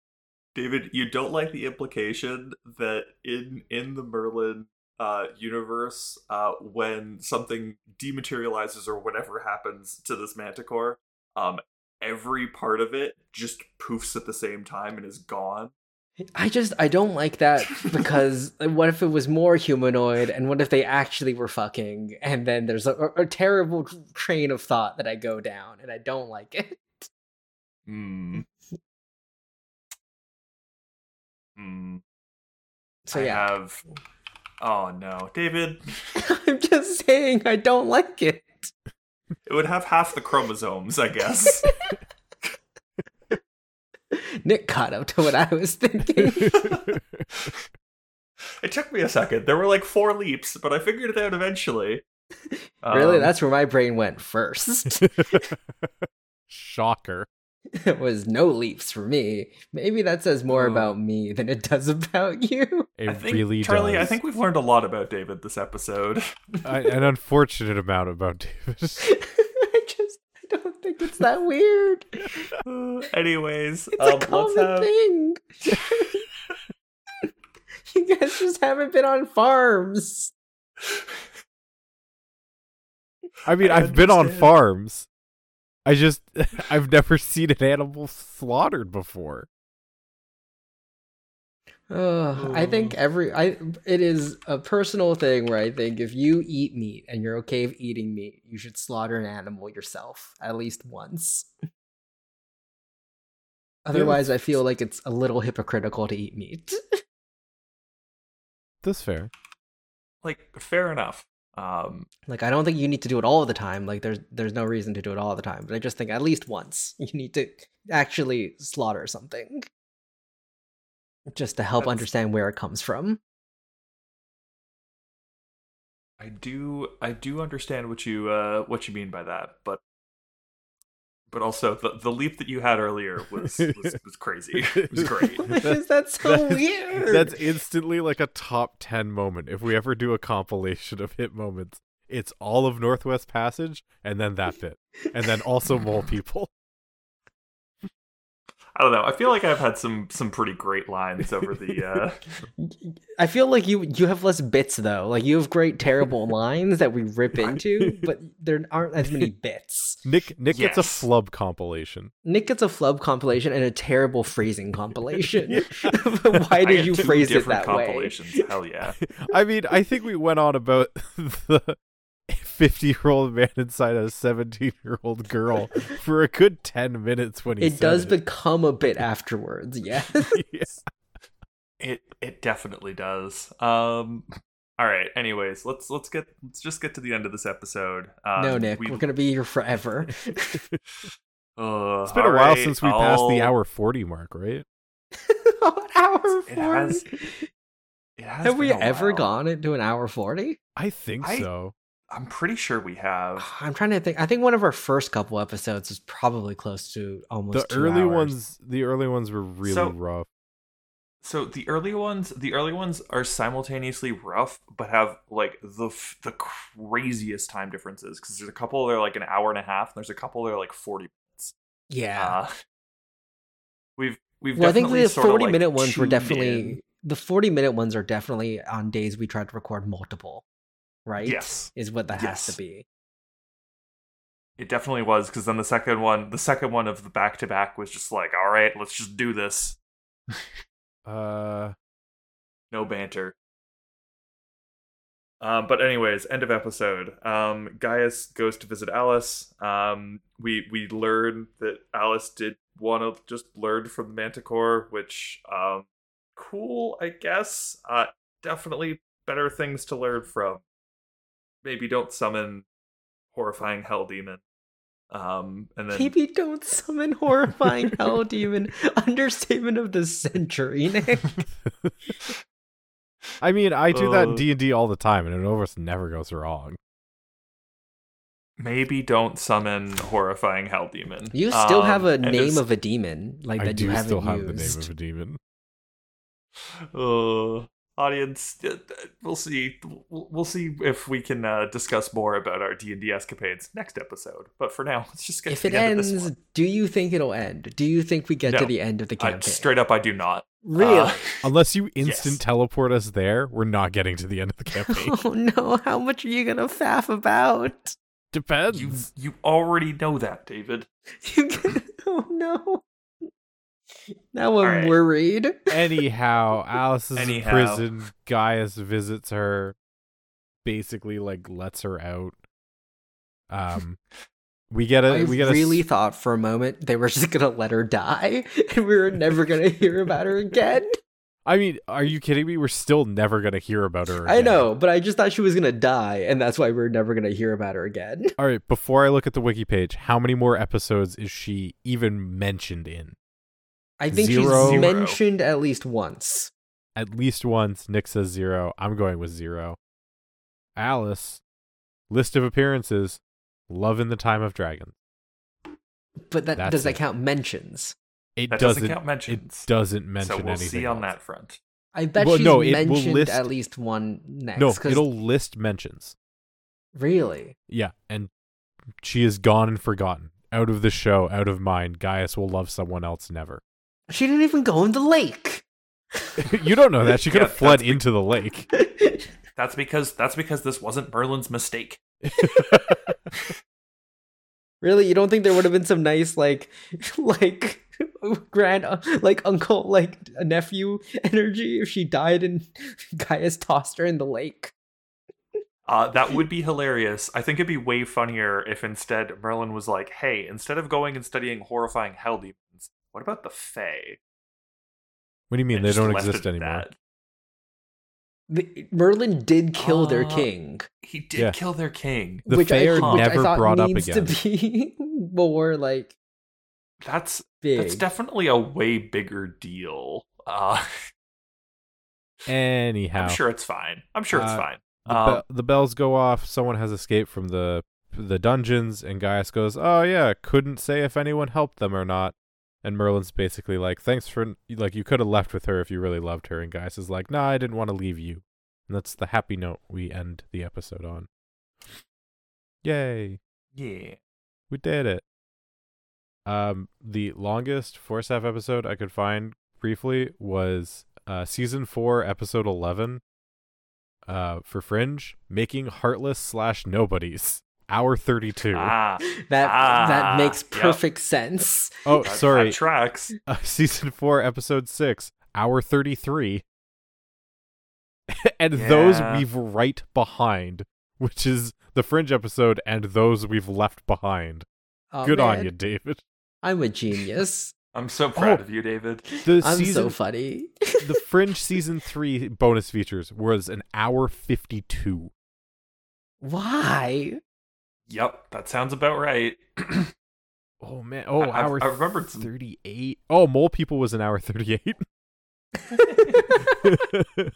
David, you don't like the implication that in in the Merlin uh, universe, uh, when something dematerializes or whatever happens to this Manticore, um, every part of it just poofs at the same time and is gone. I just I don't like that because (laughs) what if it was more humanoid and what if they actually were fucking and then there's a, a terrible train of thought that I go down and I don't like it. Hmm. Hmm. So I yeah, have. Oh no, David! (laughs) I'm just saying I don't like it. It would have half the chromosomes, I guess. (laughs) Nick caught up to what I was thinking. (laughs) it took me a second. There were like four leaps, but I figured it out eventually. really, Um, that's where my brain went first. (laughs) Shocker. (laughs) it was no leaps for me. Maybe that says more Oh. about me than it does (laughs) about you. It I think, really Charlie, does. I think we've learned a lot about David this episode. (laughs) I- an unfortunate amount about David. I just I don't think it's that weird. Uh, anyways, It's um, a let's common have. thing. you guys just haven't been on farms. I mean, I I've been on farms. I just (laughs) I've never seen an animal slaughtered before. Uh, I think every I it is a personal thing where I think if you eat meat and you're okay with eating meat, you should slaughter an animal yourself at least once. Otherwise, I feel like it's a little hypocritical to eat meat. (laughs) That's fair. Like, fair enough. Um, Like I don't think you need to do it all the time. Like there's there's no reason to do it all the time. But I just think at least once (laughs) you need to actually slaughter something. Just to help understand where it comes from. I do I do understand what you uh what you mean by that, but but also the the leap that you had earlier was was, (laughs) was crazy. It was great. (laughs) Why is that so weird? That's instantly like a top 10 moment. If we ever do a compilation of hit moments, it's all of Northwest Passage and then that bit. And then also Mole (laughs) People. I don't know. I feel like I've had some some pretty great lines over the uh (laughs) I feel like you you have less bits though. Like you have great terrible (laughs) lines that we rip into, but there aren't as many (laughs) bits. Nick Nick gets a flub compilation. Nick gets a flub compilation and a terrible phrasing compilation. Why did get you phrase it different that way? compilations. Hell yeah. I mean, I think we went on about the 50 year old man inside a 17 year old girl for a good 10 minutes when he It said does it. become a bit afterwards, (laughs) yeah. Yeah. It it definitely does. Um all right. Anyways, let's let's get let's just get to the end of this episode. Um, no, Nick, we, we're gonna be here forever. (laughs) uh, It's been a while right, since we passed the hour 40 mark, right? (laughs) hour It has- forty. it has Have we ever while. gone into an hour forty? I think I- so. I'm pretty sure we have. (sighs) I'm trying to think. I think one of our first couple episodes is probably close to almost The two early hours. ones, the early ones were really So- rough. So the early ones, the early ones are simultaneously rough, but have like the f- the craziest time differences. Because there's a couple that are like an hour and a half, and there's a couple that are like forty minutes. Yeah. Uh, we've we've well, I think definitely the sorta, 40 like, minute ones were tuned definitely in. the 40 minute ones are definitely on days we tried to record multiple, right? Yes. Is what that has to be. It definitely was because then the second one, the second one of the back to back was just like, all right, let's just do this. (laughs) Uh, No banter. Um, but anyways, end of episode. Um, Gaius goes to visit Alice. Um, we we learn that Alice did want to just learn from the Manticore, which um, cool, I guess. Uh, definitely better things to learn from. Maybe don't summon horrifying hell demon. Um, and then Maybe don't summon horrifying hell demon. (laughs) Understatement of the century, Nick. I mean, I do that in Uh, D and D all the time, and it almost never goes wrong. maybe don't summon horrifying hell demon. You still have Um, a name of a demon, like I that do you haven't still have used. the name of a demon. (laughs) uh, audience uh, we'll see we'll we'll see if we can uh, discuss more about our d&d escapades next episode but for now let's just get If to it the end of this ends, one. do you think it'll end? Do you think we get to the end of the I, campaign? straight up i do not really? Uh, (laughs) Unless you instant Yes. teleport us there, we're not getting to the end of the (laughs) campaign. oh no! How much are you gonna faff about? Depends. you you already know that david You can... (laughs) Oh no! Now I'm right. worried. Anyhow, (laughs) Alice is Anyhow. in prison. Gaius visits her, basically like lets her out. Um, we get a I we get really a s- thought for a moment they were just gonna let her die, (laughs) and we were never gonna hear about her again. I mean, are you kidding me? We're still never gonna hear about her. I know, but I just thought she was gonna die, and that's why we are never gonna hear about her again. (laughs) All right, before I look at the wiki page, how many more episodes is she even mentioned in? I think Zero. she's mentioned at least once. At least once. Nick says zero. I'm going with zero. Alice, list of appearances, Love in the Time of Dragons. But that That's does that it. count mentions? It that doesn't. doesn't count mentions It doesn't mention so we'll anything. see on else. that front I bet Well, she's no, mentioned list- at least one next. No, 'cause- it'll list mentions. really. Yeah, and she is gone and forgotten. Out of the show, out of mind. Gaius will love someone else never. She didn't even go in the lake. (laughs) you don't know that. She could Yeah, have fled be- into the lake. that's because that's because this wasn't merlin's mistake (laughs) really, you don't think there would have been some nice like, (laughs) like grand, like uncle, like a nephew energy if she died and Gaius tossed her in the lake? Uh, that would be hilarious. I think it'd be way funnier if instead Merlin was like, "Hey, instead of going and studying horrifying hell demons, what about the Fae?" What do you mean And they don't exist anymore? that. the, Merlin did kill their Uh, king, He did Yeah. kill their king. The which, I, fair which I never thought brought up needs again. to be (laughs) more like That's big. that's definitely a way bigger deal. Uh, (laughs) Anyhow, I'm sure it's fine. I'm sure it's Uh, fine. the, Um, be- the bells go off. Someone has escaped from the the dungeons, and Gaius goes, "Oh yeah, couldn't say if anyone helped them or not." And Merlin's basically like, "Thanks for like you could have left with her if you really loved her." And Gaius is like, "Nah, I didn't want to leave you." And that's the happy note we end the episode on. Yay, yeah. we did it. Um, the longest four staff episode I could find briefly was uh season four, episode eleven. Uh, for Fringe, making heartless slash nobodies. Hour thirty two. Ah, (laughs) that Ah, that makes yep. perfect sense. oh, that- sorry. That tracks. (laughs) uh, season four, episode six, hour thirty three. (laughs) and those we've right behind, which is the Fringe episode, and those we've left behind. Oh, Good on you, David. I'm a genius. I'm so proud Oh. of you, David. The I'm season so funny. the Fringe season three bonus features was an hour fifty two. Why? Yep, that sounds about right. (clears throat) Oh man! Oh, I- I've- hour I remembered some- thirty eight. Oh, Mole People was an hour thirty eight. (laughs)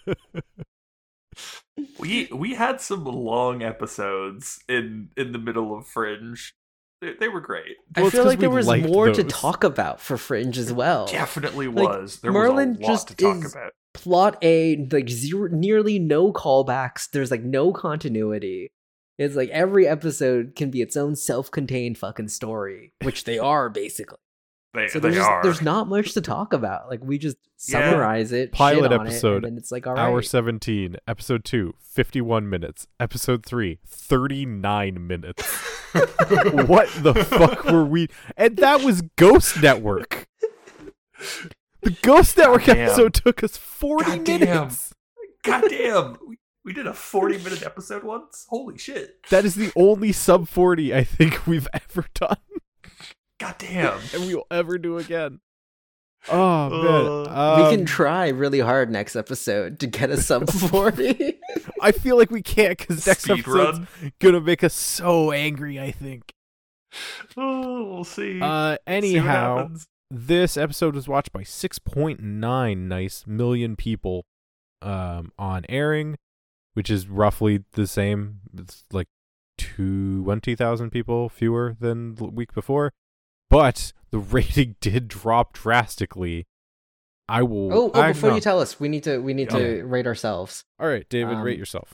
(laughs) we we had some long episodes in in the middle of Fringe. They, they were great. I Well, it's feel 'cause like there was liked more to talk about for Fringe as well. Definitely Like, was. There Merlin was a lot just to talk is- about. Plot A, like zero, nearly no callbacks. There's like no continuity. It's like every episode can be its own self-contained fucking story, which they are basically. They, So they there's just, are. there's not much to talk about. Like we just Yeah. summarize it, Pilot episode, it, and then it's like all right. Hour 17, episode 2, 51 minutes. Episode 3, 39 minutes. (laughs) what the fuck were we? (laughs) And that was Ghost Network. The Ghost Network Goddamn. episode took us 40 Goddamn. minutes. God damn. We, we did a 40 minute episode once? Holy shit. That is the only sub 40 I think we've ever done God damn. and we will ever do again. Oh, Uh, man. we can Um, try really hard next episode to get a sub (laughs) 40. I feel like we can't because next Speed episode's run. gonna make us so angry, I think. Oh, we'll see. Uh, See what anyhow, happens. this episode was watched by 6.9 nice million people um, on airing, which is roughly the same. It's like 20,000 people fewer than the week before. But the (laughs) rating did drop drastically. I will. oh, oh I- before no. you tell us, we need to we need to rate ourselves. All right, David, Um, rate yourself.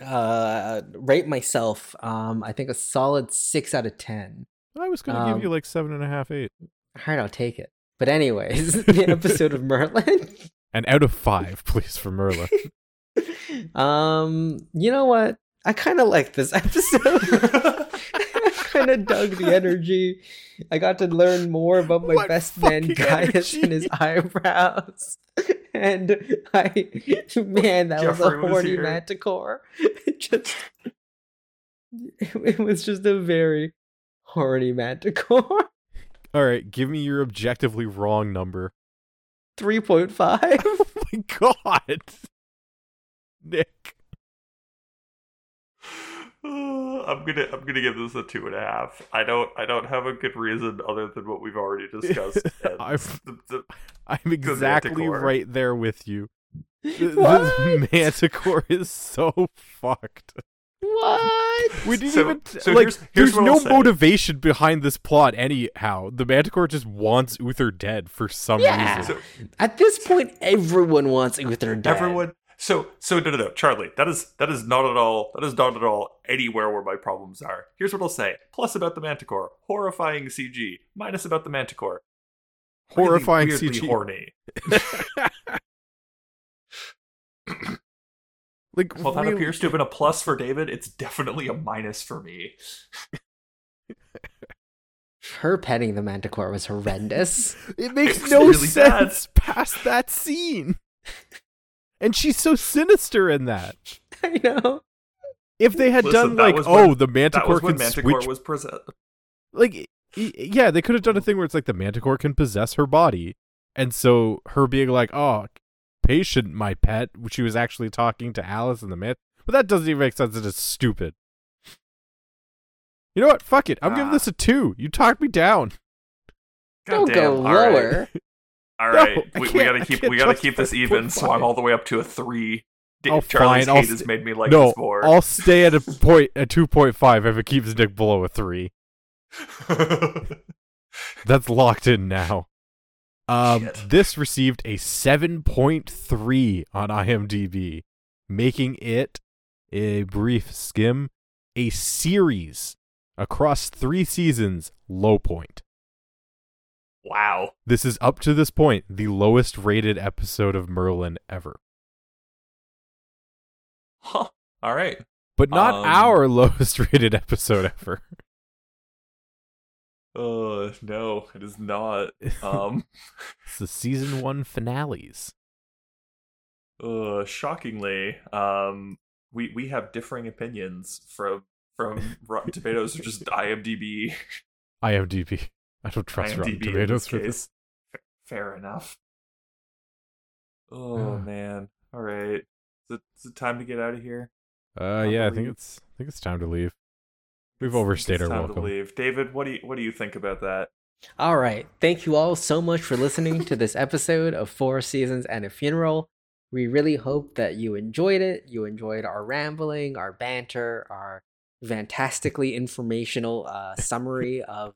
Uh, rate myself. Um, I think a solid six out of ten. I was going to um, give you like seven and a half, eight. All right, I'll take it. But anyways, (laughs) the episode of (laughs) Merlin. And out of five, please, for Merlin. Um, you know what? I kind of like this (laughs) episode. (laughs) I kind of dug the energy. I got to learn more about my What best man Gaius and his eyebrows. And I, (laughs) man, that was a Jeffrey was horny here. manticore. It just, it was just a very horny manticore. All right, give me your objectively wrong number. 3.5. Oh my god. Nick. Uh, (sighs) I'm gonna I'm gonna give this a two and a half. I don't I don't have a good reason other than what we've already discussed. (laughs) I've- the- the- (laughs) I'm exactly Manticore. right there with you. (laughs) Th- What? This manticore is so fucked. What? We didn't So- even so like. here's- here's there's no motivation behind this plot, anyhow. The manticore just wants Uther dead for some Yeah. reason. so At this point, everyone wants Uther dead. everyone so so no no no Charlie that is that is not at all that is not at all anywhere where my problems are. Here's what I'll say. Plus about the Manticore, horrifying CG. Minus about the Manticore, Horrifying weirdly CG. horny. (laughs) like, Well, that really- appears to have been a plus for David. It's definitely a minus for me. (laughs) Her petting the manticore was horrendous. It makes It's no really bad. sense past that scene. And she's so sinister in that. (laughs) I know. If they had Listen, done like, was oh, when- the That manticore was when can Manticore switch, was present. like, yeah, they could have done a thing where it's like the manticore can possess her body, and so her being like, oh, patient, my pet. She was actually talking to Alice in the myth. But that doesn't even make sense. It is stupid. You know what? Fuck it. I'm giving Ah. this a two. You talked me down. Don't Goddamn, go all right. (laughs) All No, right, I we, we gotta keep we gotta keep this even. point So I'm all the way up to a three. Oh, Charlie's fine, hate st- has made me like no, this more. I'll stay at a point at two point five if it keeps Nick below a three. (laughs) That's locked in now. Um, Shit. this received a 7.3 on IMDb, making it a brief skim, a series across three seasons low point. Wow. This is up to this point the lowest rated episode of Merlin ever. Huh. All right. But not Um, our (laughs) lowest rated episode ever. Uh, no, it is not. Um, (laughs) It's the season one finales. uh, shockingly, um, we we have differing opinions from from Rotten Tomatoes or just IMDb. IMDb. I don't trust Rotten IMDb in Tomatoes this for this. case. F- Fair enough. Oh man. All right. Is it, is it time to get out of here? Uh, Time yeah, I think it's I think it's time to leave. We've overstayed it's our time welcome. To leave. David, what do you what do you think about that? All right. Thank you all so much for listening to this episode of Four Seasons and a Funeral. We really hope that you enjoyed it. You enjoyed our rambling, our banter, our fantastically informational uh, summary (laughs) of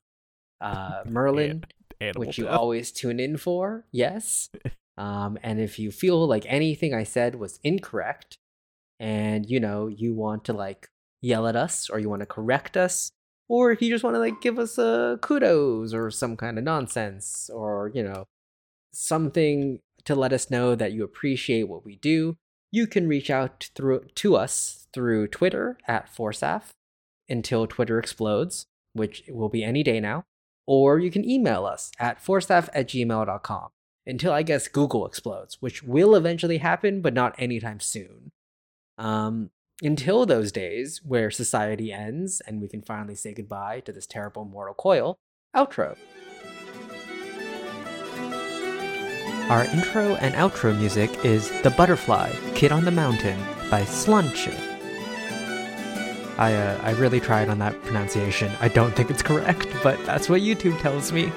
uh, (laughs) Merlin, Animal which you death. always tune in for. Yes. (laughs) Um, and if you feel like anything I said was incorrect and, you know, you want to like yell at us or you want to correct us, or if you just want to like give us a kudos or some kind of nonsense or you know something to let us know that you appreciate what we do you can reach out through to us through twitter at forsaf until twitter explodes which will be any day now or you can email us at forsaf at gmail.com until i guess google explodes which will eventually happen but not anytime soon um, until those days where society ends and we can finally say goodbye to this terrible mortal coil, outro. Our intro and outro music is The Butterfly, Kid on the Mountain by Slunch. I, uh, I really tried on that pronunciation. I don't think it's correct, but that's what YouTube tells me.